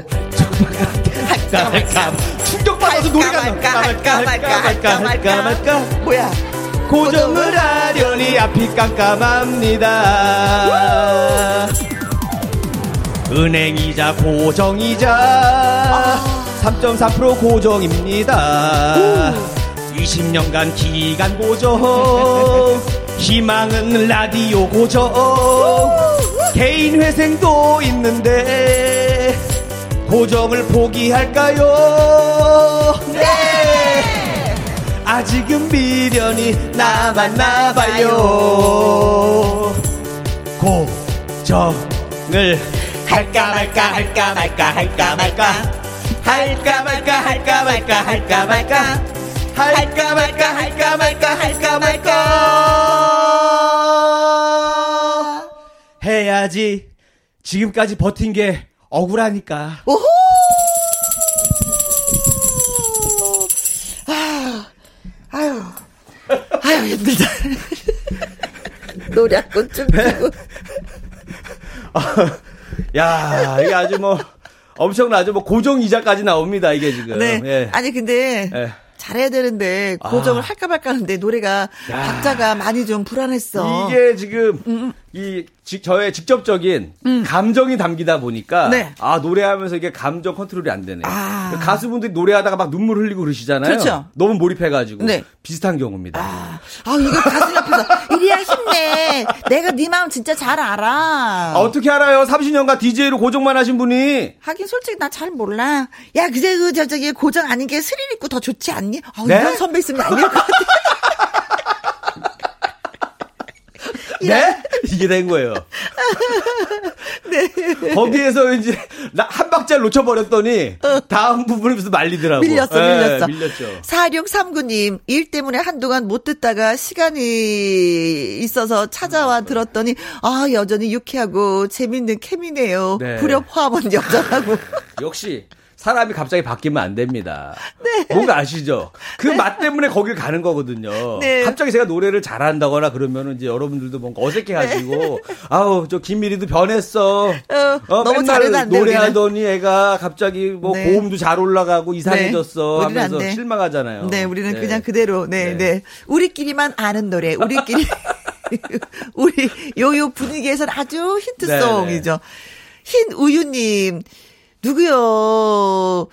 S6: 할까 말까. 충격받아서 노래가
S1: 할까 말까 말까 할까 말까
S6: 말까.
S1: 뭐야?
S6: 고정을 하려니 앞이 깜깜합니다. 은행이자 고정이자 3.4% 고정입니다. 20년간 기간 고정. 희망은 라디오 고정. 개인 회생도 있는데 고정을 포기할까요? 네! 아직은 미련이 남았나봐요. 고정을 할까 말까 할까 말까 할까 말까. 할까 말까 할까 말까 할까 말까. 할까 말까 할까 말까 할까 말까. 해야지. 지금까지 버틴 게 억울하니까.
S1: 오호! 아유, 아유 힘들다. [laughs] 노래 한곡 좀 주고.
S6: 야 이게 아주 뭐 엄청나죠 뭐 고정 이자까지 나옵니다 이게 지금
S1: 네.
S6: 예.
S1: 아니 근데
S6: 예.
S1: 잘해야 되는데 고정을
S6: 아.
S1: 할까 말까 하는데 노래가
S6: 야.
S1: 박자가 많이 좀 불안했어.
S6: 이게 지금 이 지- 저의 직접적인 감정이 담기다 보니까
S1: 음. 네.
S6: 아 노래하면서 이게 감정 컨트롤이 안 되네.
S1: 아.
S6: 가수분들이 노래하다가 막 눈물 흘리고 그러시잖아요.
S1: 그렇죠.
S6: 너무 몰입해가지고
S1: 네.
S6: 비슷한 경우입니다.
S1: 아, 아 이거 가슴 옆에서 이리야 힘내. 내가 네 마음 진짜 잘 알아.
S6: 아, 어떻게 알아요? 30년간 DJ로 고정만 하신 분이
S1: 하긴 솔직히 나 잘 몰라. 야, 그제 그, 저, 저기, 고정 아닌 게 스릴 있고 더 좋지 않니? 아,
S6: 네?
S1: 이런 선배 있으면 안될것 같아.
S6: 네? [laughs] 이게 된 거예요. [laughs]
S1: 네.
S6: 거기에서 이제 나한 박자를 놓쳐버렸더니 다음 부분이 무슨 말리더라고.
S1: 어. 밀렸어,
S6: 예,
S1: 밀렸어.
S6: 밀렸죠.
S1: 4639님, 일 때문에 한동안 못 듣다가 시간이 있어서 찾아와 들었더니, 아, 여전히 유쾌하고 재밌는 캠이네요.
S6: 네.
S1: 불협 화음은 여전하고. [laughs]
S6: 역시 사람이 갑자기 바뀌면 안 됩니다. [laughs]
S1: 네.
S6: 뭔가 아시죠? 그 맛 때문에 거길 가는 거거든요.
S1: 네.
S6: 갑자기 제가 노래를 잘한다거나 그러면은 이제 여러분들도 뭔가 어색해가지고 아우 저 김미리도 변했어.
S1: 네. 어, 너무 잘해도
S6: 노래하더니 애가 갑자기 뭐
S1: 네.
S6: 고음도 잘 올라가고 이상해졌어
S1: 네. 안
S6: 하면서
S1: 돼.
S6: 실망하잖아요.
S1: 네, 우리는
S6: 네.
S1: 그냥 그대로, 네,
S6: 네.
S1: 네, 우리끼리만 아는 노래, 우리끼리, [laughs] 우리 요요 분위기에서는 아주 히트송이죠. 흰 우유님, 누구요?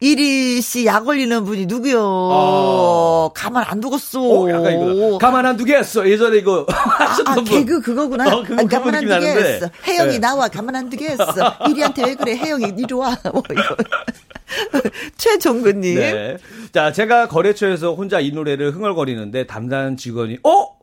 S1: 이리 씨약 올리는 분이 누구요?
S6: 어.
S1: 가만 안 두겠어.
S6: 어, 약간 이거 가만 안 두게 했어. 예전에 이거 [laughs]
S1: 아,
S6: 하셨던 분.
S1: 개그 그거구나.
S6: 어, 그거,
S1: 아, 가만 안. 했어. 혜영이
S6: 네.
S1: 나와 가만 안 두게 했어. 이리한테 왜 그래? 혜영이 이리 와. 뭐 이거. [laughs] 최종근님.
S6: 네. 자, 제가 거래처에서 혼자 이 노래를 흥얼거리는데 담당 직원이 어?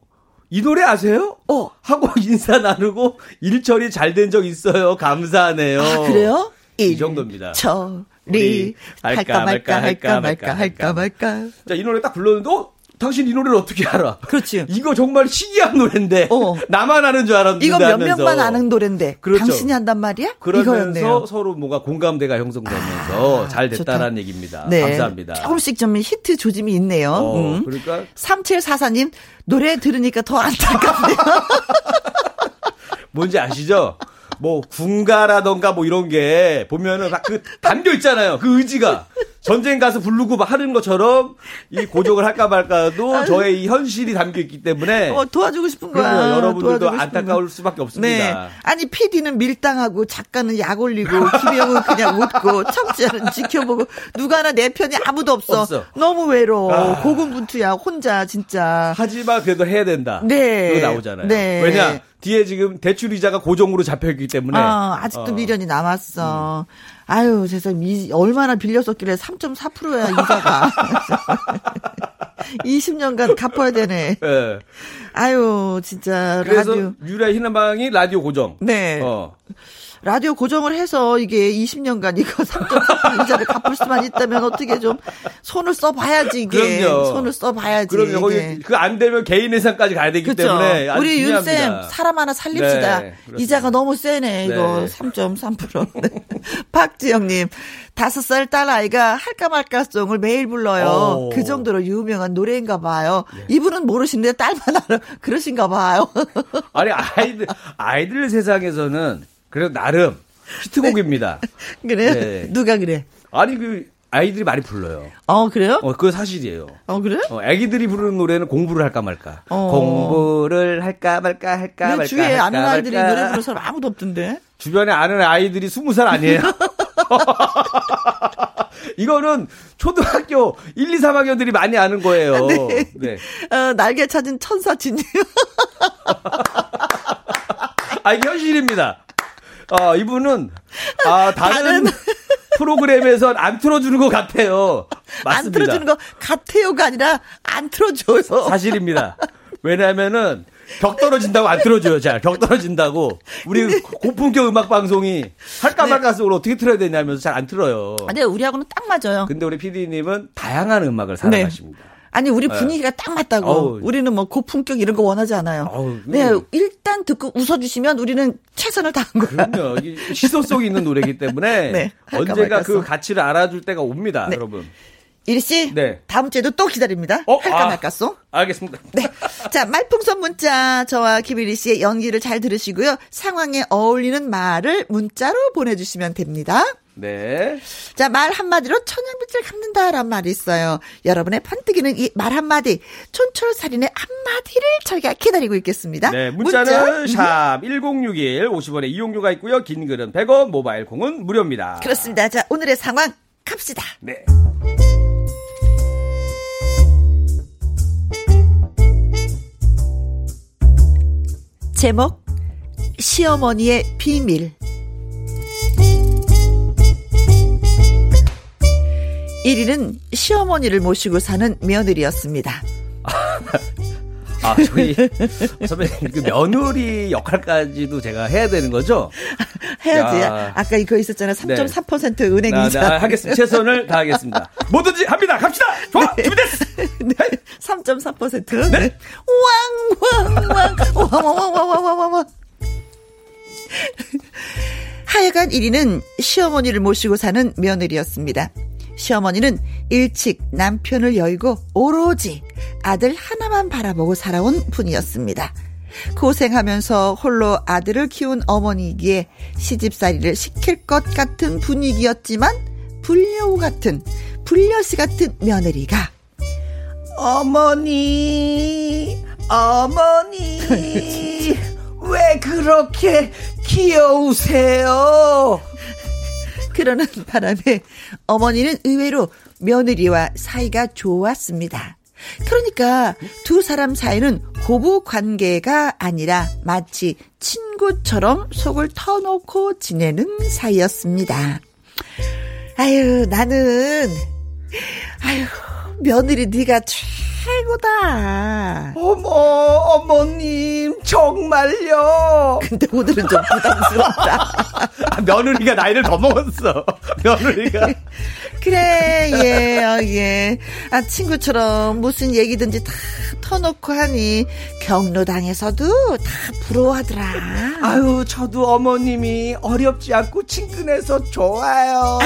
S6: 이 노래 아세요?
S1: 어.
S6: 하고 [laughs] 인사 나누고 일 처리 잘 된 적 있어요. 감사하네요.
S1: 아, 그래요?
S6: 이 정도입니다.
S1: 처리
S6: 우리
S1: 할까 말까 할까 말까 할까 말까.
S6: 자, 이 노래 딱 불렀는데 어? 당신 이 노래를 어떻게 알아?
S1: 그렇지.
S6: 이거 정말 희귀한 노래인데
S1: 어.
S6: 나만 아는 줄 알았는데
S1: 이거 몇
S6: 하면서.
S1: 명만 아는 노래인데
S6: 그렇죠.
S1: 당신이 한단 말이야?
S6: 그러면서
S1: 이거였네요.
S6: 서로 뭔가 공감대가 형성되면서 잘 됐다라는 얘기입니다.
S1: 네.
S6: 감사합니다.
S1: 조금씩 좀 히트 조짐이 있네요.
S6: 어,
S1: 음.
S6: 그러니까
S1: 3744님 노래 들으니까 더 안타깝네요. [laughs]
S6: 뭔지 아시죠? 뭐 군가라던가 뭐 이런 게 보면은 막 그 담겨 있잖아요. 그 의지가 전쟁 가서 부르고 막 하는 것처럼 이 고정을 할까 말까도 저의 이 현실이 담겨 있기 때문에
S1: 어, 도와주고 싶은 거야.
S6: 그럼요. 여러분들도 안타까울. 수밖에
S1: 네.
S6: 없습니다.
S1: 아니, PD는 밀당하고 작가는 약 올리고 김영은 그냥 웃고 청취자는 지켜보고 누가 하나 내 편이 아무도 없어.
S6: 없어.
S1: 너무 외로워.
S6: 아.
S1: 고군분투야. 혼자 진짜.
S6: 하지만 그래도 해야 된다.
S1: 네.
S6: 그거 나오잖아요.
S1: 네.
S6: 왜냐 뒤에 지금 대출 이자가 고정으로 잡혀 있기 때문에
S1: 아, 아직도
S6: 어.
S1: 미련이 남았어. 아유, 세상 이 얼마나 빌렸었길래 3.4%야 이자가. [laughs] 20년간 갚아야 되네.
S6: 예.
S1: 아유, 진짜
S6: 그래서
S1: 라디오.
S6: 유라 희나방이 라디오 고정.
S1: 네.
S6: 어.
S1: 라디오 고정을 해서 이게 20년간 이거 [laughs] 3.4% 이자를 갚을 수만 있다면 어떻게 좀 손을 써봐야지 이게.
S6: 그럼요.
S1: 손을 써봐야지.
S6: 그럼요. 거기
S1: 이게.
S6: 그안 되면 개인 회사까지 가야 되기
S1: 그렇죠.
S6: 때문에
S1: 우리. 윤쌤 사람 하나 살립시다.
S6: 네.
S1: 이자가 너무 세네 이거
S6: 네.
S1: 3.3%. [laughs] 네. 박지영님 다섯 살 딸 아이가 할까 말까 송을 매일 불러요.
S6: 오.
S1: 그 정도로 유명한 노래인가 봐요.
S6: 예.
S1: 이분은 모르시는데 딸만 알아. 그러신가 봐요. [laughs]
S6: 아니 아이들 아이들 세상에서는 그래도 나름 히트곡입니다. [laughs]
S1: 그래요?
S6: 네.
S1: 누가 그래?
S6: 아니 그 아이들이 많이 불러요.
S1: 어 그래요?
S6: 어 그거 사실이에요.
S1: 어 그래?
S6: 어, 아기들이 부르는 노래는 공부를 할까 말까.
S1: 어.
S6: 공부를 할까 말까 할까
S1: 내
S6: 말까.
S1: 주위에
S6: 할까
S1: 아는 아이들이
S6: 말까.
S1: 노래 부르는 사람 아무도 없던데.
S6: 주변에 아는 아이들이 스무 살 아니에요? [laughs] 이거는 초등학교 1, 2, 3학년들이 많이 아는 거예요. 네.
S1: 어, 날개 찾은 천사 진님. [laughs]
S6: 아, 이게 현실입니다. 어, 이분은, 아, 다른,
S1: 다른- [laughs]
S6: 프로그램에선 안 틀어주는 것 같아요. 맞습니다.
S1: 안 틀어주는 거 같아요가 아니라 안 틀어줘요.
S6: 사실입니다. [laughs] 왜냐면은, 격 떨어진다고 안 틀어줘요. 잘, 격 떨어진다고. 우리 고품격 음악 방송이 할까
S1: 네.
S6: 말까 속으로 어떻게 틀어야 되냐면서 잘 안 틀어요.
S1: 아, 네, 우리하고는 딱 맞아요.
S6: 근데 우리 PD님은 다양한 음악을 사랑하십니다.
S1: 아니 우리 분위기가 딱 맞다고.
S6: 네. 어우.
S1: 우리는 뭐 고품격 이런 거 원하지 않아요.
S6: 어우,
S1: 네,
S6: 음.
S1: 일단 듣고 웃어주시면 우리는 최선을 다한 거야.
S6: 그럼요. 이게 시소성이 있는 노래이기 때문에 [laughs]
S1: 네, 말까
S6: 그
S1: 송.
S6: 가치를 알아줄 때가 옵니다,
S1: 네.
S6: 여러분.
S1: 이리 씨,
S6: 네.
S1: 다음 주에도 또 기다립니다.
S6: 어?
S1: 할까
S6: 아.
S1: 말까송.
S6: 알겠습니다.
S1: 네. 자, 말풍선 문자 저와 김일희 씨의 연기를 잘 들으시고요. 상황에 어울리는 말을 문자로 보내주시면 됩니다.
S6: 네.
S1: 자, 말 한마디로 천연빛을 갚는다란 말이 있어요. 여러분의 번뜩이는 이 말 한마디, 촌철살인의 한마디를 저희가 기다리고 있겠습니다.
S6: 네, 문자는
S1: 문자.
S6: 샵 1061, 50원의 이용료가 있고요. 긴 글은 100원, 모바일 콩은 무료입니다.
S1: 그렇습니다. 자, 오늘의 상황 갑시다.
S6: 네.
S1: 제목 시어머니의 비밀 1위는 시어머니를 모시고 사는 며느리였습니다.
S6: 아, 저희 선배님 그 며느리 역할까지도 제가 해야 되는 거죠?
S1: 해야지.
S6: 야.
S1: 아까 이거 있었잖아요. 3.4% 은행
S6: 나,
S1: 이자.
S6: 나 하겠습니다. 최선을 다하겠습니다. [laughs] 뭐든지 합니다. 갑시다. 좋아. 준비됐어. [laughs]
S1: 네. 3.4%. 네. 왕왕왕 왕 왕왕왕왕왕왕. [laughs] 하여간 1위는 시어머니를 모시고 사는 며느리였습니다. 시어머니는 일찍 남편을 열고 오로지 아들 하나만 바라보고 살아온 분이었습니다. 고생하면서 홀로 아들을 키운 어머니이기에 시집살이를 시킬 것 같은 분위기였지만 불려우 같은 불려시 같은 며느리가
S6: 어머니, 어머니, [laughs] 왜 그렇게 귀여우세요?
S1: 그러는 바람에 어머니는 의외로 며느리와 사이가 좋았습니다. 그러니까 두 사람 사이는 고부 관계가 아니라 마치 친구처럼 속을 터놓고 지내는 사이였습니다. 아유, 나는 아유, 며느리 네가 최고다.
S6: 어머, 어머님, 정말요?
S1: 근데 오늘은 좀 부담스럽다. [laughs]
S6: 아, 며느리가 나이를 더 먹었어. 며느리가. [laughs]
S1: 그래, 예, 어, 예. 아, 친구처럼 무슨 얘기든지 다 터놓고 하니 경로당에서도 다 부러워하더라.
S6: 아유, 저도 어머님이 어렵지 않고 친근해서 좋아요.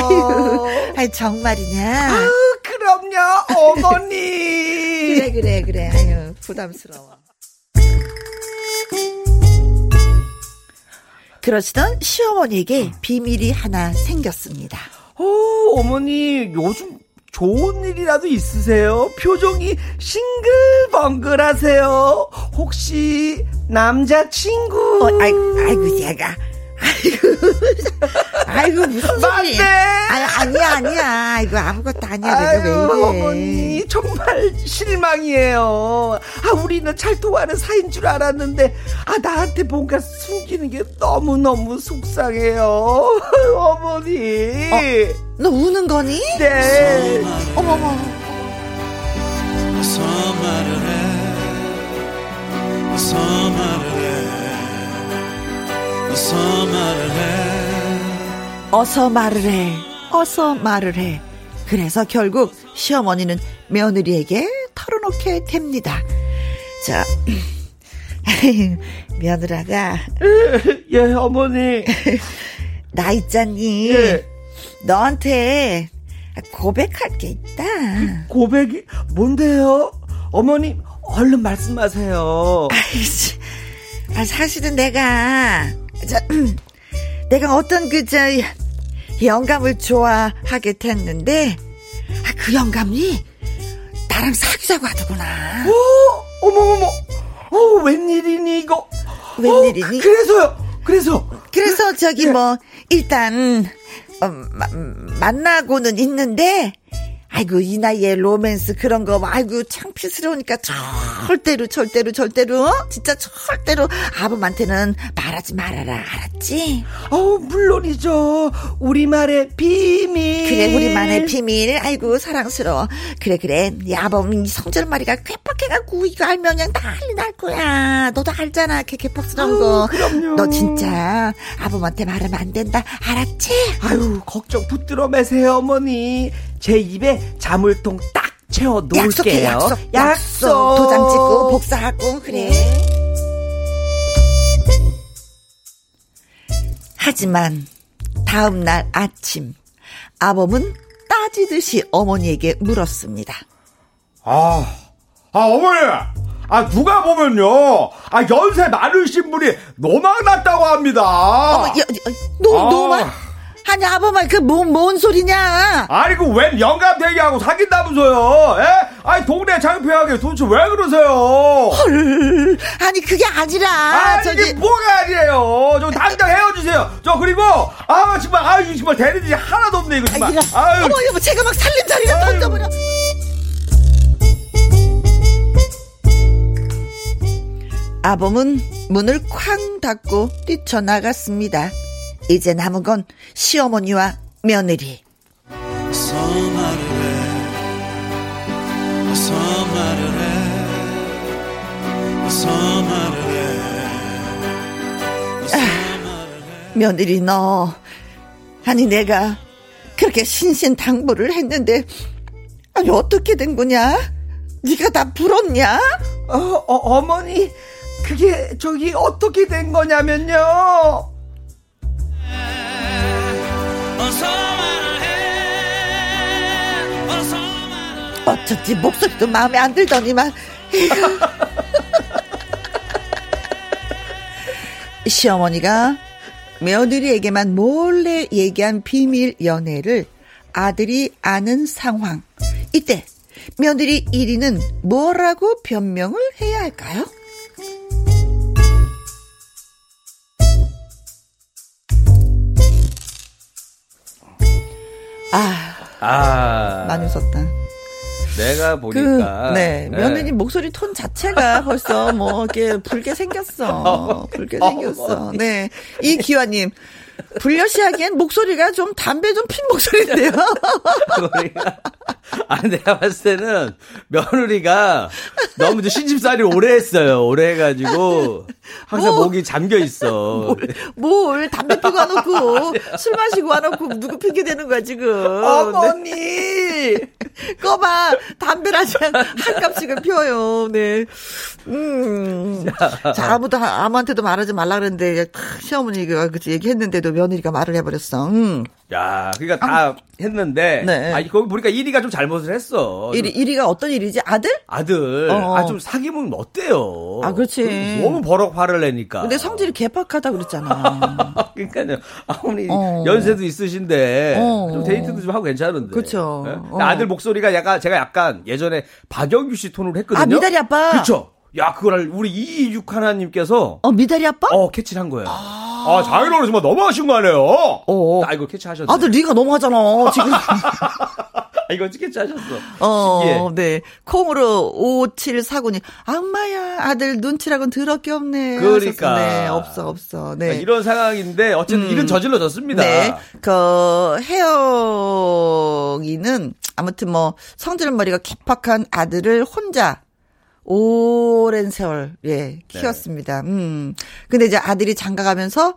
S1: 아유, 정말이냐?
S6: 아유, 그럼요, 어머니. [laughs]
S1: 그래, 그래, 그래. 아유, 부담스러워. 그러시던 시어머니에게 비밀이 하나 생겼습니다.
S6: 어, 어머니, 요즘 좋은 일이라도 있으세요? 표정이 싱글벙글 하세요. 혹시 남자친구?
S1: 어, 아이, 아이고, 얘가. 아이고 무슨 소리?
S6: 맞네.
S1: 아니 아니야 아니야. 이거 아무것도 아니야. 내가 왜
S6: 아유,
S1: 이래?
S6: 어머니 정말 실망이에요. 아 우리는 잘 통하는 사이인 줄 알았는데 아 나한테 뭔가 숨기는 게 너무 너무 속상해요. [laughs] 어머니.
S1: 너 우는 거니?
S6: 네.
S1: 어머머.
S8: 어서 말을 해 어서 말을 해 어서 말을 해
S1: 어서 말을 해. 어서 말을 해. 그래서 결국 시어머니는 며느리에게 털어놓게 됩니다. 자, [laughs] 며느라가
S6: 예 어머니. [laughs]
S1: 나 있잖니.
S6: 예.
S1: 너한테 고백할 게 있다.
S6: 고백이 뭔데요? 어머니 얼른 말씀하세요.
S1: 아이씨, 아, 사실은 내가 저, [clears throat] 내가 어떤 그저 영감을 좋아하게 됐는데 아, 그 영감이 나랑 사귀자고 하더구나.
S6: 오, 어머머머. 어, 웬일이니, 이거?
S1: 웬일이니?
S6: 어, 그래서요. 그래서.
S1: 그래서 저기 뭐 일단 어, 마- 만나고는 있는데 아이고 이 나이에 로맨스 그런 거 아이고 창피스러우니까 절대로 절대로 절대로 어? 진짜 절대로 아범한테는 말하지 말아라 알았지?
S6: 어, 물론이죠. 우리말의 비밀.
S1: 그래 우리만의 비밀 아이고 사랑스러워 그래 그래 이 아범 이 성절머리가 괴팍해갖고 이거 알면 그냥 난리 날 거야 너도 알잖아 걔 괴팍스러운 거
S6: 그럼요.
S1: 너 진짜 아범한테 말하면 안 된다 알았지?
S6: 아유, 걱정 붙들어 매세요, 어머니. 제 입에 자물통 딱 채워 놓을게요.
S1: 약속해 약속 약속 도장 찍고 복사하고 그래 하지만 다음 날 아침 아범은 따지듯이 어머니에게 물었습니다
S6: 아, 아, 어머니! 아, 누가 보면요. 아, 연세 많으신 분이 노망 났다고 합니다.
S1: 어머 여, 여, 노,
S6: 아.
S1: 노마 아니 아범아 그뭔 뭔 소리냐
S6: 아니, 그웬 영감 대기하고 사귄다면서요? 예? 아니, 동네 창피하게 도대체 왜 그러세요?
S1: 헐 아니 그게 아니라
S6: 아,
S1: 저기
S6: 이게 뭐가 아니에요. 저 당장 헤어지세요. 저 그리고 아 정말 아유 정말 일이 하나도 없네 이거 정말. 아유.
S1: 어머 여보 제가 막 살림살이를. 던져버려 아범은 문을 쾅 닫고 뛰쳐나갔습니다. 이제 남은 건 시어머니와 며느리.
S8: 어서 말을 해 어서 말을 해 어서 말을 해 어서 말을 해
S1: 며느리 너 아니 내가 그렇게 신신당부를 했는데 아니 어떻게 된 거냐? 네가 다 불었냐?
S6: 어, 어 어머니 그게 저기 어떻게 된 거냐면요.
S1: 어쩐지 목소리도 마음에 안 들더니만. [laughs] 시어머니가 며느리에게만 몰래 얘기한 비밀 연애를 아들이 아는 상황. 이때 며느리 1위는 뭐라고 변명을 해야 할까요? 아
S6: 아
S1: 많이 웃었다.
S6: 내가
S1: 그,
S6: 보니까
S1: 네, 며느리 목소리 톤 자체가 벌써 뭐, 이렇게 붉게 생겼어. [laughs] 붉게 생겼어. 네. 이 기화님, 불려시 하기엔 목소리가 좀 담배 좀 핀 목소리인데요. [laughs] [laughs]
S6: 아 내가 봤을 때는 며느리가 너무 이제 신집살이 오래 했어요. 오래 해가지고 항상
S1: 뭐?
S6: 목이 잠겨 있어.
S1: 뭘, 담배 피고 와놓고, [laughs] 술 마시고 와놓고, 누구 핑계 대는 거야, 지금.
S6: 어머니.
S1: 네. [laughs] 꺼봐. 아직 한, 한 값씩은 피워요. 네. 음. 자, 아무도, 아무한테도 말하지 말라 그랬는데, 크, 시어머니가 그치 얘기했는데도 며느리가 말을 해버렸어. 음.
S6: 야, 그러니까 다 했는데,
S1: 네.
S6: 아, 거기 보니까 1위가 좀 잘못을 했어.
S1: 일이, 일이가 어떤 일이지? 아들?
S6: 아들,
S1: 어.
S6: 아, 좀 사귀면 어때요?
S1: 아, 그렇지.
S6: 너무 버럭 화를 내니까.
S1: 근데 성질이 개팍하다 그랬잖아. [laughs]
S6: 그러니까요. 아무리
S1: 어.
S6: 연세도 있으신데,
S1: 어.
S6: 좀 데이트도 좀 하고 괜찮은데.
S1: 그쵸.
S6: 네?
S1: 어.
S6: 아들 목소리가 약간, 제가 약간 예전에 박영규 씨 톤으로 했거든요.
S1: 아, 미다리 아빠?
S6: 그쵸. 야, 그걸 우리 이육 하나님께서,
S1: 어, 미다리 아빠?
S6: 어, 캐치를 한 거예요. 어, 아, 장인어른 정말 너무 하신 거 아니에요?
S1: 어. [laughs]
S6: 아, 이거 캐치하셨네.
S1: 아들 네가 너무 하잖아 지금.
S6: 아, 이거 캐치하셨어.
S1: 어,
S6: 신기해.
S1: 네. 콩으로 5749님. 악마야, 아들 눈치라고는 더럽게 없네.
S6: 그러니까.
S1: 하셨어. 네, 없어, 없어. 네.
S6: 그러니까 이런 상황인데 어쨌든
S1: 음.
S6: 일은 저질러졌습니다.
S1: 네. 그, 혜영이는 아무튼 뭐 성질 머리가 괴팍한 아들을 혼자 오랜 세월, 예, 키웠습니다. 음. 근데 이제 아들이 장가 가면서,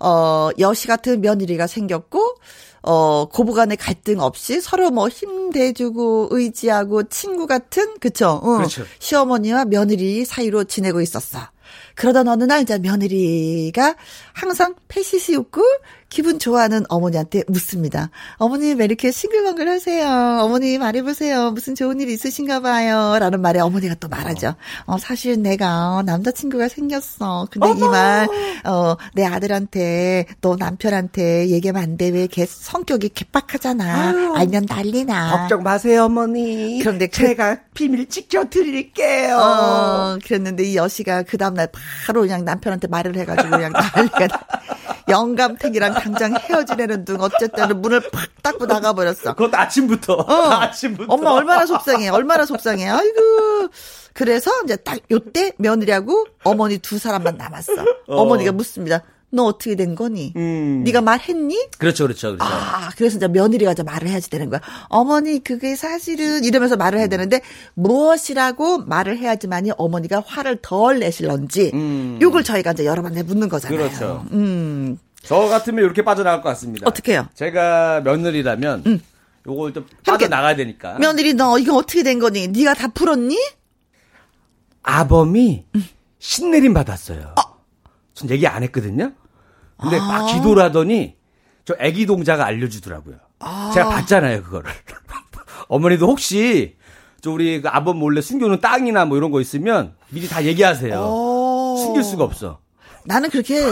S1: 어, 여시 같은 며느리가 생겼고, 어, 고부간의 갈등 없이 서로 뭐 힘대주고 의지하고 친구 같은, 그쵸? 어,
S6: 그렇죠.
S1: 시어머니와 며느리 사이로 지내고 있었어. 그러던 어느 날 이제 며느리가 항상 패시시 웃고 기분 좋아하는 어머니한테 묻습니다. 어머니 왜 이렇게 싱글벙글 하세요? 어머니 말해보세요. 무슨 좋은 일 있으신가 봐요. 라는 말에 어머니가 또 말하죠. 어, 사실 내가 남자친구가 생겼어. 근데 이 말, 어, 내 아들한테, 너 남편한테 얘기하면 안 돼. 왜 걔 성격이 개빡하잖아. 알면 난리나.
S6: 마세요, 어머니.
S1: 그런데 그-
S6: 제가 비밀 지켜드릴게요.
S1: 어, 그랬는데 이 여시가 그 다음날 바로 그냥 남편한테 말을 해가지고 그냥 난리가 나. 영감탱이랑 당장 헤어지려는 둥 어쨌든 문을 팍 닫고 나가버렸어.
S6: 그것도 아침부터.
S1: 어. [laughs]
S6: 아침부터.
S1: 엄마 얼마나 속상해. 얼마나 속상해. 아이고. 그래서 이제 딱 요때 며느리하고 어머니 두 사람만 남았어. 어. 머니가 묻습니다. 너 어떻게 된 거니?
S6: 음.
S1: 네가 말했니?
S6: 그렇죠, 그렇죠, 그렇죠.
S1: 아, 그래서 이제 며느리가 이제 말을 해야지 되는 거야. 어머니, 그게 사실은 이러면서 말을 해야 되는데 무엇이라고 말을 해야지만이 어머니가 화를 덜 내실런지
S6: 음.
S1: 요걸 저희가 이제 여러 번 묻는 거잖아요.
S6: 그렇죠.
S1: 음,
S6: 저 같으면 이렇게 빠져나갈 것 같습니다.
S1: 어떡해요?
S6: 제가 며느리라면 요걸 좀 빠져 나가야 되니까.
S1: 며느리 너 이거 어떻게 된 거니? 네가 다 풀었니?
S6: 아범이 신내림 받았어요. 전 얘기 안 했거든요. 근데
S1: 아.
S6: 막 기도를 하더니 저 애기 동자가 알려주더라고요.
S1: 아.
S6: 제가 봤잖아요, 그거를. [laughs] 어머니도 혹시 저 우리 그 아범 몰래 숨겨놓은 땅이나 뭐 이런 거 있으면 미리 다 얘기하세요.
S1: 어.
S6: 숨길 수가 없어.
S1: 나는 그렇게 [laughs]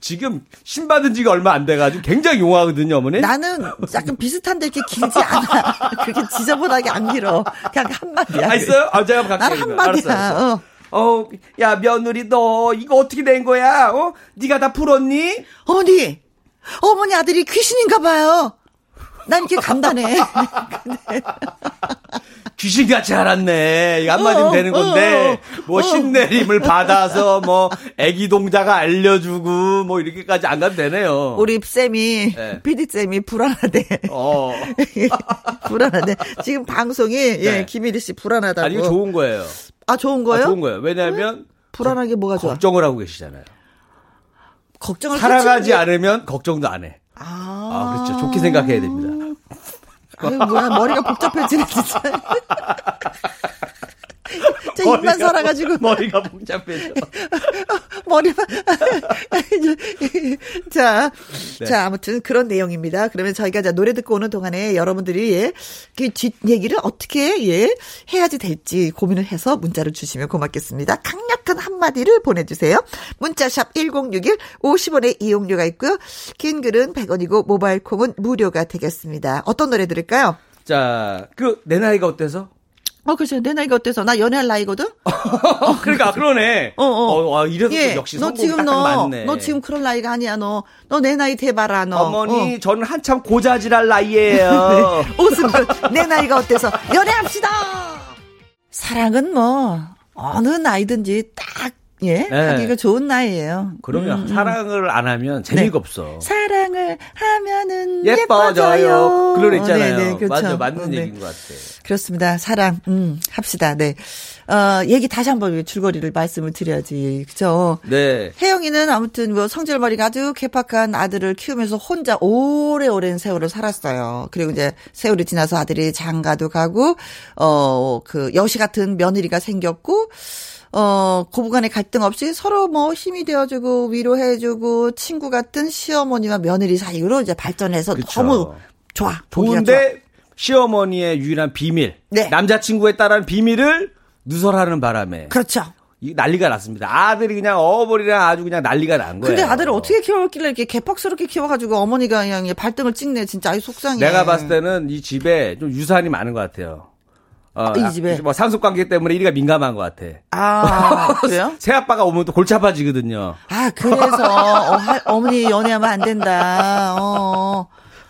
S6: 지금 신 받은 지가 얼마 안 돼가지고 굉장히 용하거든요, 어머니.
S1: 나는 약간 비슷한데 이렇게 길지 않아. [laughs] 그렇게 지저분하게 안 길어. 그냥 한 마디야.
S6: 아, 있어요? 아, 제가 한번
S1: 난
S6: 갈게요.
S1: 한마디야.
S6: 알았어, 알았어.
S1: 어.
S6: 어, 야, 며느리, 너, 이거 어떻게 된 거야? 어? 네가 다 풀었니?
S1: 어머니, 어머니 아들이 귀신인가 봐요. 난 이렇게 간단해.
S6: 귀신같이 알았네. 이거 한마디면
S1: 어,
S6: 되는
S1: 어,
S6: 건데,
S1: 어,
S6: 뭐,
S1: 어.
S6: 신내림을 받아서, 뭐, 애기 동자가 알려주고, 뭐, 이렇게까지 안 가도 되네요.
S1: 우리 쌤이,
S6: 네.
S1: PD 쌤이 불안하대.
S6: 어. [laughs]
S1: 불안하대. 지금 방송이, 예,
S6: 네.
S1: 김일희 씨 불안하다고.
S6: 아니, 이거 좋은 거예요.
S1: 아, 좋은
S6: 아,
S1: 거예요?
S6: 좋은 거예요. 왜냐하면,
S1: 불안하게 뭐가 좋아?
S6: 걱정을 하고 계시잖아요.
S1: 걱정을
S6: 살아가지
S1: 끼치는 게-
S6: 않으면 걱정도 안 해.
S1: 아,
S6: 아, 그렇죠. 좋게 생각해야 됩니다.
S1: 아유, 뭐야, 머리가 복잡해지네, 진짜. [laughs] 저 입만
S6: 머리가
S1: 살아가지고. [laughs]
S6: 머리가 복잡해져. [laughs]
S1: 머리만. [laughs] 자,
S6: 네.
S1: 자, 아무튼 그런 내용입니다. 그러면 저희가 이제 노래 듣고 오는 동안에 여러분들이 예, 그뒷 얘기를 어떻게 예, 해야지 될지 고민을 해서 문자를 주시면 고맙겠습니다. 강력한 한마디를 보내주세요. 문자샵 1061 50원의 이용료가 있고요. 긴 글은 100원이고 모바일 콩은 무료가 되겠습니다. 어떤 노래 들을까요?
S6: 자, 그, 내 나이가 어때서?
S1: 어, 글쎄요. 내 나이가 어때서? 나 연애할 나이거든? [laughs]
S6: 어, 그러니까, 그러네.
S1: 어, 어.
S6: 와, 이래서
S1: 예.
S6: 역시
S1: 너 지금 너,
S6: 맞네.
S1: 너 지금 그럴 나이가 아니야, 너. 너 내 나이 대봐라, 너.
S6: 어머니,
S1: 어.
S6: 저는 한참 고자질할 나이에요.
S1: 옷은 [laughs] 그, 내 나이가 어때서? 연애합시다! 사랑은 뭐, 어느 나이든지 딱, 예,
S6: 네.
S1: 하기가 좋은 나이예요.
S6: 그러면 사랑을 안 하면 재미가 없어.
S1: 사랑을 하면은
S6: 예뻐져요.
S1: 예뻐져요.
S6: 그 노래 있잖아요.
S1: 어, 네, 네, 그렇죠.
S6: 맞아, 맞는
S1: 어, 네.
S6: 얘기인 것 같아.
S1: 그렇습니다. 사랑, 음, 합시다. 네. 어, 얘기 다시 한번 줄거리를 말씀을 드려야지. 그죠?
S6: 네.
S1: 혜영이는 아무튼 뭐 성질머리가 아주 개팍한 아들을 키우면서 혼자 오래오랜 세월을 살았어요. 그리고 이제 세월이 지나서 아들이 장가도 가고, 어, 그 여시 같은 며느리가 생겼고, 어, 고부간의 갈등 없이 서로 뭐 힘이 되어주고 위로해주고 친구 같은 시어머니와 며느리 사이로 이제 발전해서
S6: 그쵸.
S1: 너무 좋아. 보기가 좋아.
S6: 좋은데, 시어머니의 유일한 비밀.
S1: 네.
S6: 남자친구에 따른 비밀을 누설하는 바람에.
S1: 그렇죠.
S6: 이 난리가 났습니다. 아들이 그냥 어버리랑 아주 그냥 난리가 난 거예요.
S1: 근데 아들을 어떻게 키웠길래 이렇게 개팍스럽게 키워가지고 어머니가 그냥 발등을 찍네. 진짜 아주 속상해.
S6: 내가 봤을 때는 이 집에 좀 유산이 많은 것 같아요. 어,
S1: 이 집에?
S6: 뭐 상속 관계 때문에 1위가 민감한 것 같아.
S1: 아, 그래요? [laughs]
S6: 새 아빠가 오면 또 골치 아파지거든요.
S1: 아, 그래서, 어, 할- 어머니 연애하면 안 된다. 어,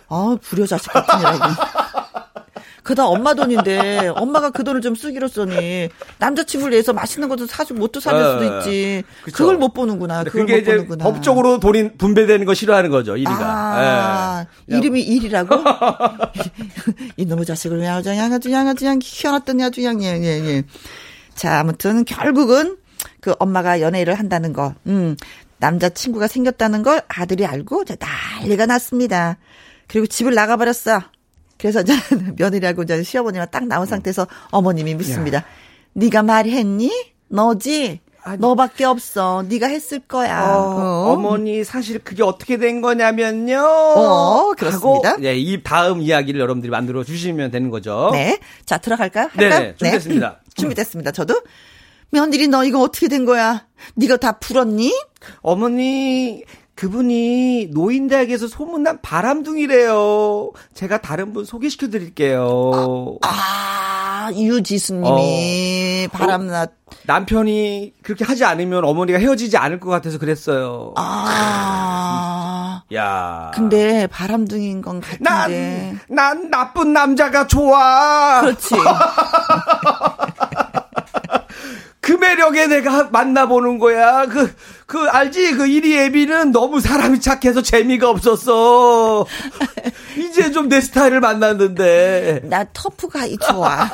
S1: 어, 불효 자식 같은 이라고. 그다 엄마 돈인데, 엄마가 그 돈을 좀 쓰기로 써니, 남자친구를 위해서 맛있는 것도 사주, 못도 사줄 수도
S6: 예,
S1: 있지.
S6: 그쵸.
S1: 그걸 못 보는구나. 그걸 못
S6: 이제
S1: 보는구나.
S6: 법적으로 돈이 분배되는 거 싫어하는 거죠, 1위가.
S1: 아, 이름이 일이라고? [laughs] [laughs] 이놈의 자식을 그냥 아주 그냥 아주 그냥 아주 그냥 키워놨더니 아주 그냥 예, 예, 예. 자, 아무튼 결국은 그 엄마가 연애를 한다는 거, 음, 남자친구가 생겼다는 걸 아들이 알고 난리가 났습니다. 그리고 집을 나가버렸어. 그래서 이제 [laughs] 며느리하고 이제 시어머니가 딱 나온 상태에서 어머님이 묻습니다. 네가 말했니? 너지? 너밖에 없어. 네가 했을 거야.
S6: 어, 머니 사실 그게 어떻게 된 거냐면요.
S1: 어, 그렇습니다.
S6: 하고, 네, 이 다음 이야기를 여러분들이 만들어 주시면 되는 거죠.
S1: 네. 자, 들어갈까요? 할까요?
S6: 준비됐습니다.
S1: 네. [laughs] 준비됐습니다. 저도. 며느리 너 이거 어떻게 된 거야? 네가 다 풀었니?
S6: 어머니, 그분이 노인대학에서 소문난 바람둥이래요. 제가 다른 분 소개시켜 드릴게요.
S1: 아, 유지수님이
S6: 어.
S1: 바람났.
S6: 남편이 그렇게 하지 않으면 어머니가 헤어지지 않을 것 같아서 그랬어요.
S1: 아. [laughs]
S6: 야.
S1: 근데 바람둥이인 건 같은데.
S6: 난, 난 나쁜 남자가 좋아.
S1: 그렇지. [laughs]
S6: 그 매력에 내가 만나보는 거야. 그, 그, 알지? 그 이리 애비는 너무 사람이 착해서 재미가 없었어. [laughs] 이제 좀 내 스타일을 만났는데.
S1: 나 터프가이 좋아.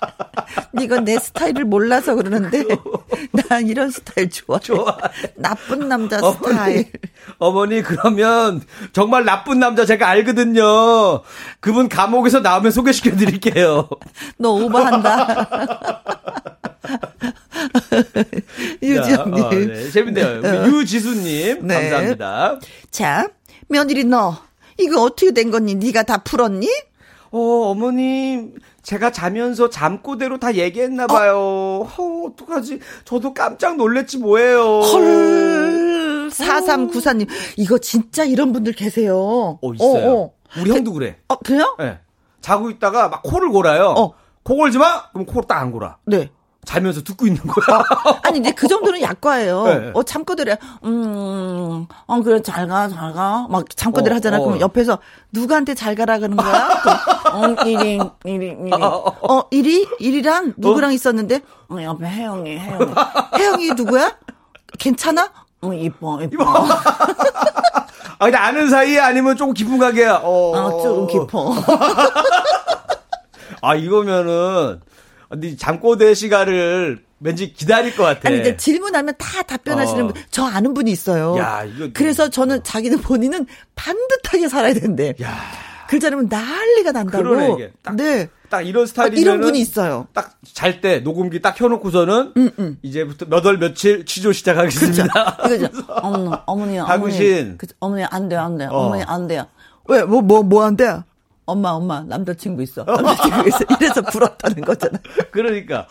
S1: [laughs] 네가 내 스타일을 몰라서 그러는데 [laughs] 난 이런 스타일 좋아.
S6: 좋아.
S1: 나쁜 남자
S6: 어머니,
S1: 스타일.
S6: 어머니, 그러면 정말 나쁜 남자 제가 알거든요. 그분 감옥에서 나오면 소개시켜 드릴게요.
S1: 너 오버한다. [laughs] 유지영님.
S6: 자, 어, 네, 재밌네요. 우리 유지수님,
S1: 네.
S6: 감사합니다.
S1: 자, 며느리 너 이거 어떻게 된 거니? 네가 다 풀었니?
S6: 어, 어머님, 제가 자면서 잠꼬대로 다 얘기했나 봐요. 어, 어떡하지? 저도 깜짝 놀랬지 뭐예요.
S1: 헐. 4394님, 이거 진짜 이런 분들 계세요.
S6: 어, 있어요.
S1: 어, 어.
S6: 우리 형도 그래.
S1: 어, 그래요?
S6: 예. 자고 있다가 막 코를 골아요.
S1: 어.
S6: 코 골지 마? 그럼 코를 딱 안 골아.
S1: 네.
S6: 자면서 듣고 있는 거야.
S1: 아니, 이제 그 정도는 약과예요.
S6: 네.
S1: 어, 잠꼬대래. 음, 어, 그래, 잘 가, 잘 가. 막 잠꼬대를
S6: 어,
S1: 하잖아.
S6: 어.
S1: 그럼 옆에서 누구한테 잘 가라 그러는 거야? 그럼, 어, 이리, 이리, 이리. 어, 이리? 이리랑 누구랑 있었는데? 어, 옆에 혜영이, 혜영이. [laughs] 혜영이 누구야? 괜찮아? 어, 이뻐, 이뻐. [laughs]
S6: 아, 근데 아는 사이에 아니면 조금 깊은 가게야. 어.
S1: 아, 조금 깊어. [laughs]
S6: 아, 이거면은, 근데 잠꼬대 시간을 왠지 기다릴 것 같아.
S1: 아니, 근데 질문하면 다 답변하시는
S6: 어.
S1: 분, 저 아는 분이 있어요.
S6: 야, 이거.
S1: 그래서 저는 자기는 본인은 반듯하게 살아야 된대.
S6: 야,
S1: 글자 않으면 난리가 난다고.
S6: 그러네, 이게. 딱
S1: 네.
S6: 딱 이런
S1: 아,
S6: 스타일이면.
S1: 이런 분이 있어요.
S6: 딱 잘 때 녹음기 딱 켜놓고서는
S1: 음,
S6: 이제부터 몇 월 며칠 취조 시작하겠습니다.
S1: 이거죠. [laughs] 어머니, 어머니. 어머니. 그, 어머니, 안 돼요, 안 돼요.
S6: 어.
S1: 어머니, 안 돼요. 왜, 뭐, 뭐, 뭐 안 돼요? 엄마, 엄마, 남자친구 있어. 남자친구 있어. 이래서 불었다는 거잖아. [laughs]
S6: 그러니까.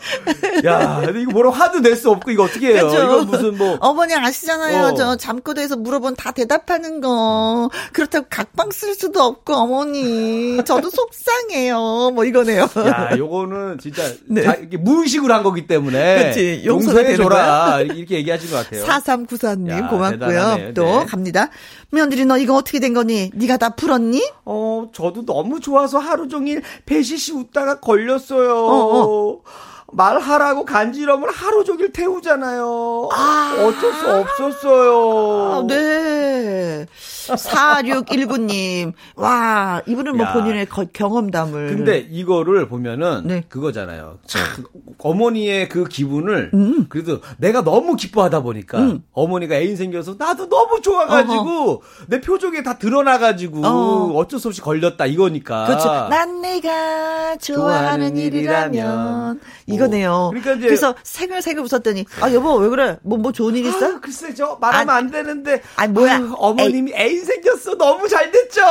S6: 야, 근데 이거 뭐라 화도 낼 수 없고 이거 어떻게 해요?
S1: 그죠?
S6: 이거 무슨 뭐.
S1: 어머니 아시잖아요.
S6: 어.
S1: 저 잠꼬대에서 물어본 다 대답하는 거. 그렇다고 각방 쓸 수도 없고, 어머니. 저도 속상해요. 뭐 이거네요.
S6: 야, 요거는 진짜
S1: 네.
S6: 자, 이게 무의식으로 한 거기 때문에
S1: 그치,
S6: 용서해줘라 이렇게 얘기하신 것 같아요.
S1: 4394님
S6: 야,
S1: 고맙고요.
S6: 대단하네.
S1: 또
S6: 네.
S1: 갑니다. 며느리 너 이거 어떻게 된 거니? 네가 다 풀었니?
S6: 어, 저도 너무 좋아서 하루 종일 배시시 웃다가 걸렸어요.
S1: 어,
S6: 말하라고 간지럼을 하루 종일 태우잖아요.
S1: 아.
S6: 어쩔 수 없었어요.
S1: 아, 네. 4619님. 와, 이분은 뭐
S6: 야.
S1: 본인의 거- 경험담을.
S6: 근데 이거를 보면은
S1: 네.
S6: 그거잖아요. 그 어머니의 그 기분을
S1: 음.
S6: 그래도 내가 너무 기뻐하다 보니까 어머니가 애인 생겨서 나도 너무 좋아가지고 내 표정에 다 드러나가지고
S1: 어.
S6: 어. 쩔수 없이 걸렸다 이거니까.
S1: 그렇죠. 난 내가 좋아하는
S6: 좋아하는
S1: 일이라면
S6: 일이라면.
S1: 이거네요.
S6: 어. 그러니까 이제-
S1: 그래서 생글생글 웃었더니 아 여보 왜 그래? 뭐뭐 좋은 일 있어?
S6: 아, 글쎄 저 말하면
S1: 아,
S6: 안 되는데.
S1: 아니, 뭐야.
S6: 아유, 어머님이 애인 생겼어 너무 잘 됐죠.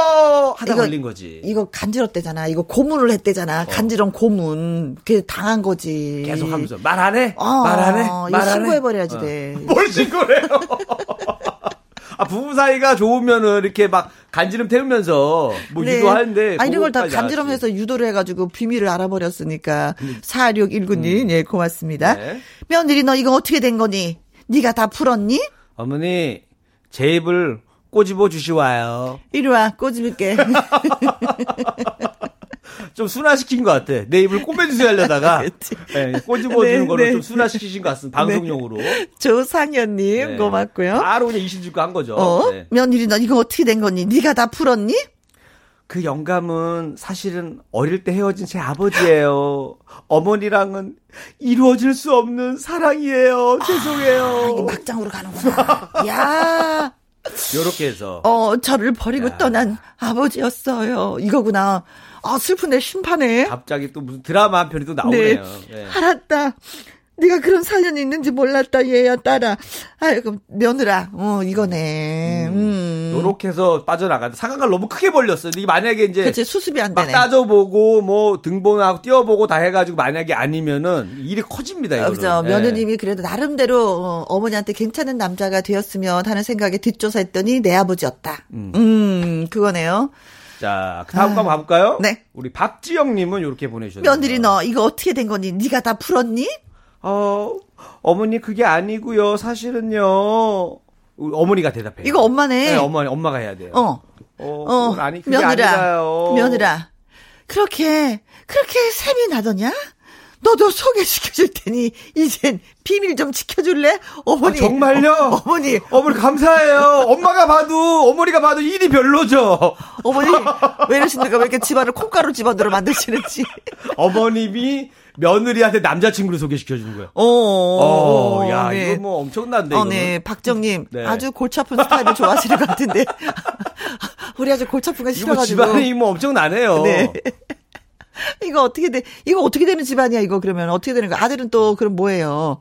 S6: 하다 걸린 거지.
S1: 이거 간지럽대잖아. 이거 고문을 했대잖아. 간지럼 고문. 그 당한 거지.
S6: 계속 하면서 말 안 해?
S1: 어,
S6: 말안 해?
S1: 이거
S6: 말안 해?
S1: 신고해버려야지
S6: 어.
S1: 돼. [laughs]
S6: 뭘 신고해요? [laughs] 아, 부부 사이가 좋으면은 이렇게 막 간지럼 태우면서 뭐 유도하는데.
S1: 아, 이런 걸 다 간지럼해서 유도를 해가지고 비밀을 알아버렸으니까. 4619님, 예, 고맙습니다.
S6: 음. 네.
S1: 며느리 너 이거 어떻게 된 거니? 네가 다 풀었니?
S6: 어머니, 제 입을 꼬집어 주시와요.
S1: 이리 와, 꼬집을게. [laughs]
S6: 좀 순화시킨 것 같아. 내 입을 꼬매주세요 하려다가. [laughs] 네, 꼬집어 주는
S1: 네,
S6: 거를
S1: 네.
S6: 좀 순화시키신 것 같습니다. 방송용으로.
S1: 조상현님,
S6: 네.
S1: 고맙고요.
S6: 바로 그냥 이신주가 한 거죠.
S1: 어?
S6: 네.
S1: 며느리 너 이거 어떻게 된 거니? 네가 다 풀었니?
S6: 그 영감은 사실은 어릴 때 헤어진 제 아버지예요. 어머니랑은 이루어질 수 없는 사랑이에요. 죄송해요.
S1: 아, 막장으로 가는구나. 야,
S6: 요렇게 해서.
S1: 어, 저를 버리고
S6: 야.
S1: 떠난 아버지였어요. 이거구나. 아, 슬픈데 심판해.
S6: 갑자기 또 무슨 드라마 한 편이 또 나오네요. 네.
S1: 알았다. 네가 그런 사연이 있는지 몰랐다, 얘야, 딸아. 아이고, 며느라. 어, 이거네. 음.
S6: 요렇게 해서 빠져나가는데 상한가를 너무 크게 벌렸어요. 이게 만약에 이제
S1: 그치, 수습이
S6: 안막
S1: 되네.
S6: 따져보고 뭐 등본하고 띄워보고 다 해가지고 만약에 아니면은 일이 커집니다.
S1: 어,
S6: 이거는.
S1: 그죠.
S6: 예.
S1: 며느님이 그래도 나름대로 어, 어머니한테 괜찮은 남자가 되었으면 하는 생각에 뒷조사했더니 내 아버지였다. 음, 그거네요.
S6: 자, 그 다음 거 한번 가볼까요?
S1: 네.
S6: 우리 박지영님은 이렇게 보내주셨네요.
S1: 며느리 너 이거 어떻게 된 거니? 네가 다 풀었니?
S6: 어, 어머니 그게 아니고요. 사실은요. 어머니가 대답해요.
S1: 이거 엄마네.
S6: 네, 어머니 엄마가 해야 돼요.
S1: 어.
S6: 어,
S1: 어,
S6: 아니 그게
S1: 며느라,
S6: 아니라요.
S1: 며느라. 그렇게, 그렇게 셈이 나더냐? 너도 소개시켜줄 테니, 이젠 비밀 좀 지켜줄래? 어머니.
S6: 아, 정말요?
S1: 어, 어머니,
S6: 어머니 감사해요. 엄마가 봐도 어머니가 봐도 일이 별로죠.
S1: 어머니, 왜 이러십니까? 왜 이렇게 집안을 콩가루 집안으로 만드시는지. [laughs]
S6: 어머님이 며느리한테 남자친구를 소개시켜 주는 거예요.
S1: 어,
S6: 어, 야,
S1: 네.
S6: 이거 뭐 엄청난데
S1: 어,
S6: 이거는.
S1: 네. 박정님,
S6: 네.
S1: 아주 골치 아픈 스타일을 좋아하시는 것 같은데. [laughs] 우리 아주 골치 아픈 거 싫어가지고.
S6: 집안이 뭐 엄청나네요.
S1: 네. [laughs] 이거 어떻게 돼? 이거 어떻게 되는 집안이야, 이거 그러면? 어떻게 되는 거야? 아들은 또 그럼 뭐예요?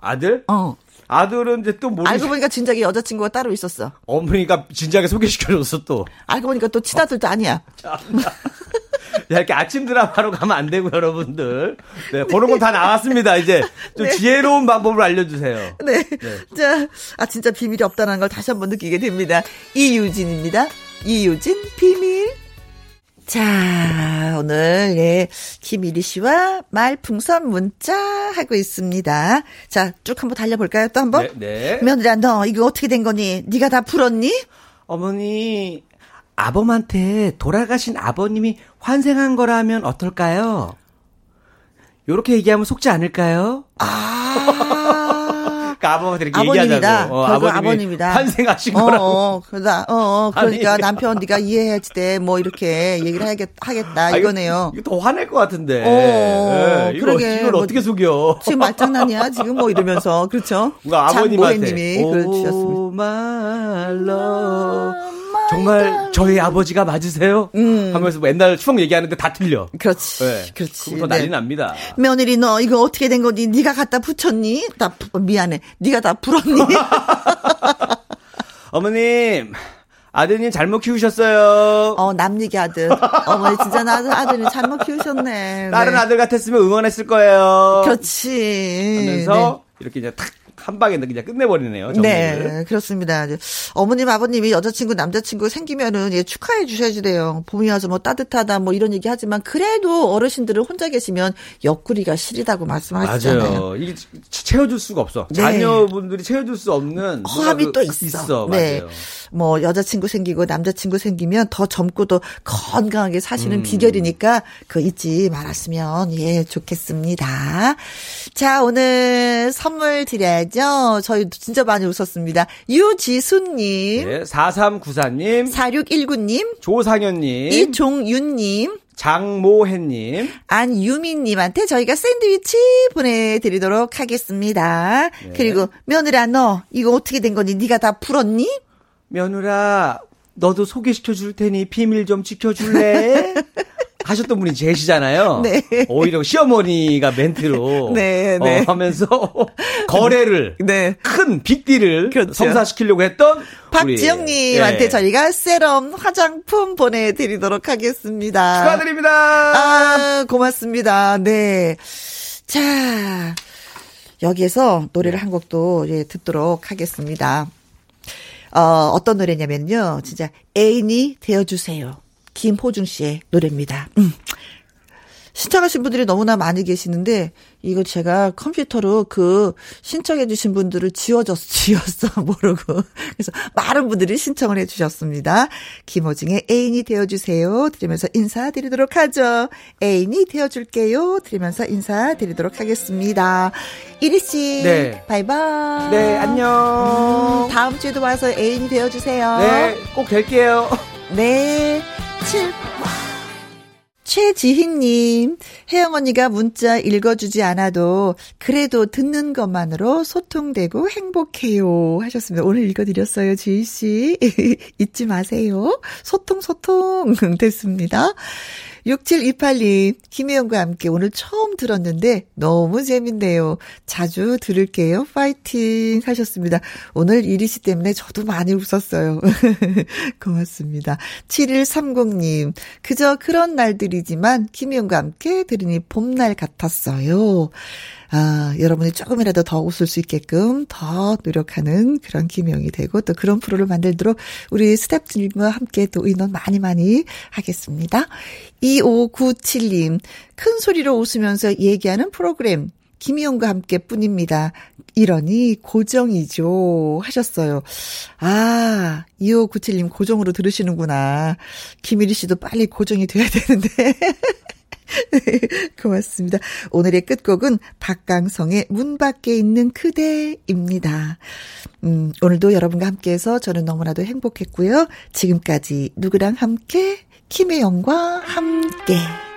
S6: 아들?
S1: 어.
S6: 아들은 이제 또 모르
S1: 알고 보니까 진작에 여자친구가 따로 있었어.
S6: 어머니가 진작에 소개시켜줬어 또.
S1: 알고 보니까 또 친아들도 아니야. [laughs]
S6: 야, 이렇게 아침 드라마로 가면 안 되고 여러분들. 네, 그런 건다 나왔습니다. 이제 좀
S1: 네.
S6: 지혜로운 방법을 알려주세요.
S1: 네. 자, 아, 진짜 비밀이 없다는 걸 다시 한번 느끼게 됩니다. 이유진입니다. 이유진, 비밀. 자, 오늘, 예, 김일희 씨와 말풍선 문자 하고 있습니다. 자, 쭉 한번 달려볼까요? 또 한 번?
S6: 네, 네.
S1: 며느리야, 너 이거 어떻게 된 거니? 네가 다 풀었니?
S6: 어머니, 아범한테 돌아가신 아버님이 환생한 거라면 어떨까요? 요렇게 얘기하면 속지 않을까요?
S1: 아. [laughs]
S6: 그러니까 아범한테 이렇게
S1: 아버님이다.
S6: 얘기하자고. 어, 아버님이
S1: 아버님이다.
S6: 환생하신
S1: 어,
S6: 거라고.
S1: 어, 그러다, 어, 어, 그러니까
S6: 아니.
S1: 남편 네가 이해해야지 돼. 뭐 이렇게 얘기를 하겠, 하겠다.
S6: 아, 이거-
S1: 이거네요.
S6: 이거 더 화낼 것 같은데.
S1: 어,
S6: 예, 이거,
S1: 그러게.
S6: 이걸
S1: 뭐-
S6: 어떻게 속여?
S1: 지금 말장난이야? 지금 뭐 이러면서. 그렇죠?
S6: 뭔가 아버님한테.
S1: 장모혜님이 그러셨습니다.
S6: 오, 말러. 정말 저희 아버지가 맞으세요?
S1: 음.
S6: 하면서 뭐 옛날 추억 얘기하는데 다 틀려.
S1: 그렇지.
S6: 네.
S1: 그렇지.
S6: 그부터 난리
S1: 네.
S6: 납니다.
S1: 며느리 너 이거 어떻게 된 거니? 네가 갖다 붙였니? 다 부- 미안해. 네가 다 불었니? [laughs]
S6: 어머님, 아드님 잘못 키우셨어요.
S1: 어, 남 얘기 아들. 어머니 진짜 나 아들이 잘못 키우셨네.
S6: 다른
S1: 네.
S6: 아들 같았으면 응원했을 거예요.
S1: 그렇지.
S6: 하면서 이렇게 이제 탁 한 방에 그냥 끝내버리네요. 정리를.
S1: 네, 그렇습니다. 어머님, 아버님이 여자친구, 남자친구 생기면은 예, 축하해 주셔야지 돼요. 봄이 와서 뭐 따뜻하다 뭐 이런 얘기 하지만 그래도 어르신들은 혼자 계시면 옆구리가 시리다고 말씀하시잖아요.
S6: 맞아요. 이게 채워줄 수가 없어.
S1: 네.
S6: 자녀분들이 채워줄 수 없는
S1: 허함이 또
S6: 그-
S1: 있어.
S6: 있어.
S1: 네.
S6: 맞아요.
S1: 뭐 여자친구 생기고 남자친구 생기면 더 젊고 도 건강하게 사시는
S6: 음.
S1: 비결이니까 그 잊지 말았으면 예 좋겠습니다. 자 오늘 선물 드려야죠. 저희 진짜 많이 웃었습니다. 유지순님,
S6: 네. 4394님,
S1: 4619님,
S6: 조상현님,
S1: 이종윤님,
S6: 장모혜님,
S1: 안유미님한테 저희가 샌드위치 보내드리도록 하겠습니다.
S6: 네.
S1: 그리고 며느라 너 이거 어떻게 된 거니? 네가 다 풀었니?
S6: 며느라, 너도 소개시켜 줄 테니 비밀 좀 지켜줄래? [laughs] 하셨던 분이 제시잖아요. [laughs]
S1: 네.
S6: 오히려 시어머니가 멘트로
S1: 네, [laughs] 네.
S6: 어, 하면서 [laughs] 거래를
S1: 네.
S6: 큰 빅딜을
S1: 그렇죠.
S6: 성사시키려고 했던
S1: 박지영님한테
S6: 예.
S1: 저희가 세럼 화장품 보내드리도록 하겠습니다.
S6: 축하드립니다.
S1: 아, 고맙습니다. 네. 자, 여기에서 노래를 한 곡도 예, 듣도록 하겠습니다. 어, 어떤 노래냐면요. 진짜 애인이 되어주세요. 김호중 씨의 노래입니다. 음. 신청하신 분들이 너무나 많이 계시는데 이거 제가 컴퓨터로 그 신청해 주신 분들을 지워졌 [laughs] 지웠어 모르고 그래서 많은 분들이 신청을 해 주셨습니다. 김호중의 애인이 되어 주세요. 들으면서 인사드리도록 하죠. 애인이 되어 줄게요. 들으면서 인사드리도록 하겠습니다. 이리 씨.
S6: 네.
S1: 바이바이.
S6: 네, 안녕.
S1: 음, 다음 주에도 와서 애인이 되어 주세요.
S6: 네, 꼭 될게요.
S1: 네. 7. 최지희님, 혜영 언니가 문자 읽어주지 않아도 그래도 듣는 것만으로 소통되고 행복해요. 하셨습니다. 오늘 읽어드렸어요, 지희 씨. [laughs] 잊지 마세요. 소통, 소통. [laughs] 됐습니다. 6728님, 김혜영과 함께 오늘 처음 들었는데 너무 재밌네요. 자주 들을게요. 파이팅 하셨습니다. 오늘 이리 씨 때문에 저도 많이 웃었어요. [laughs] 고맙습니다. 7130님, 그저 그런 날들이지만 김혜영과 함께 들으니 봄날 같았어요. 아, 여러분이 조금이라도 더 웃을 수 있게끔 더 노력하는 그런 김영이 되고 또 그런 프로를 만들도록 우리 스태프들과 함께 또 의논 많이 많이 하겠습니다. 2597님, 큰 소리로 웃으면서 얘기하는 프로그램. 김희영과 함께 뿐입니다. 이러니 고정이죠. 하셨어요. 아, 2597님 고정으로 들으시는구나. 김일희 씨도 빨리 고정이 돼야 되는데. [laughs] 고맙습니다. 오늘의 끝곡은 박강성의 문 밖에 있는 그대입니다. 음, 오늘도 여러분과 함께해서 저는 너무나도 행복했고요. 지금까지 누구랑 함께? 김혜영과 함께.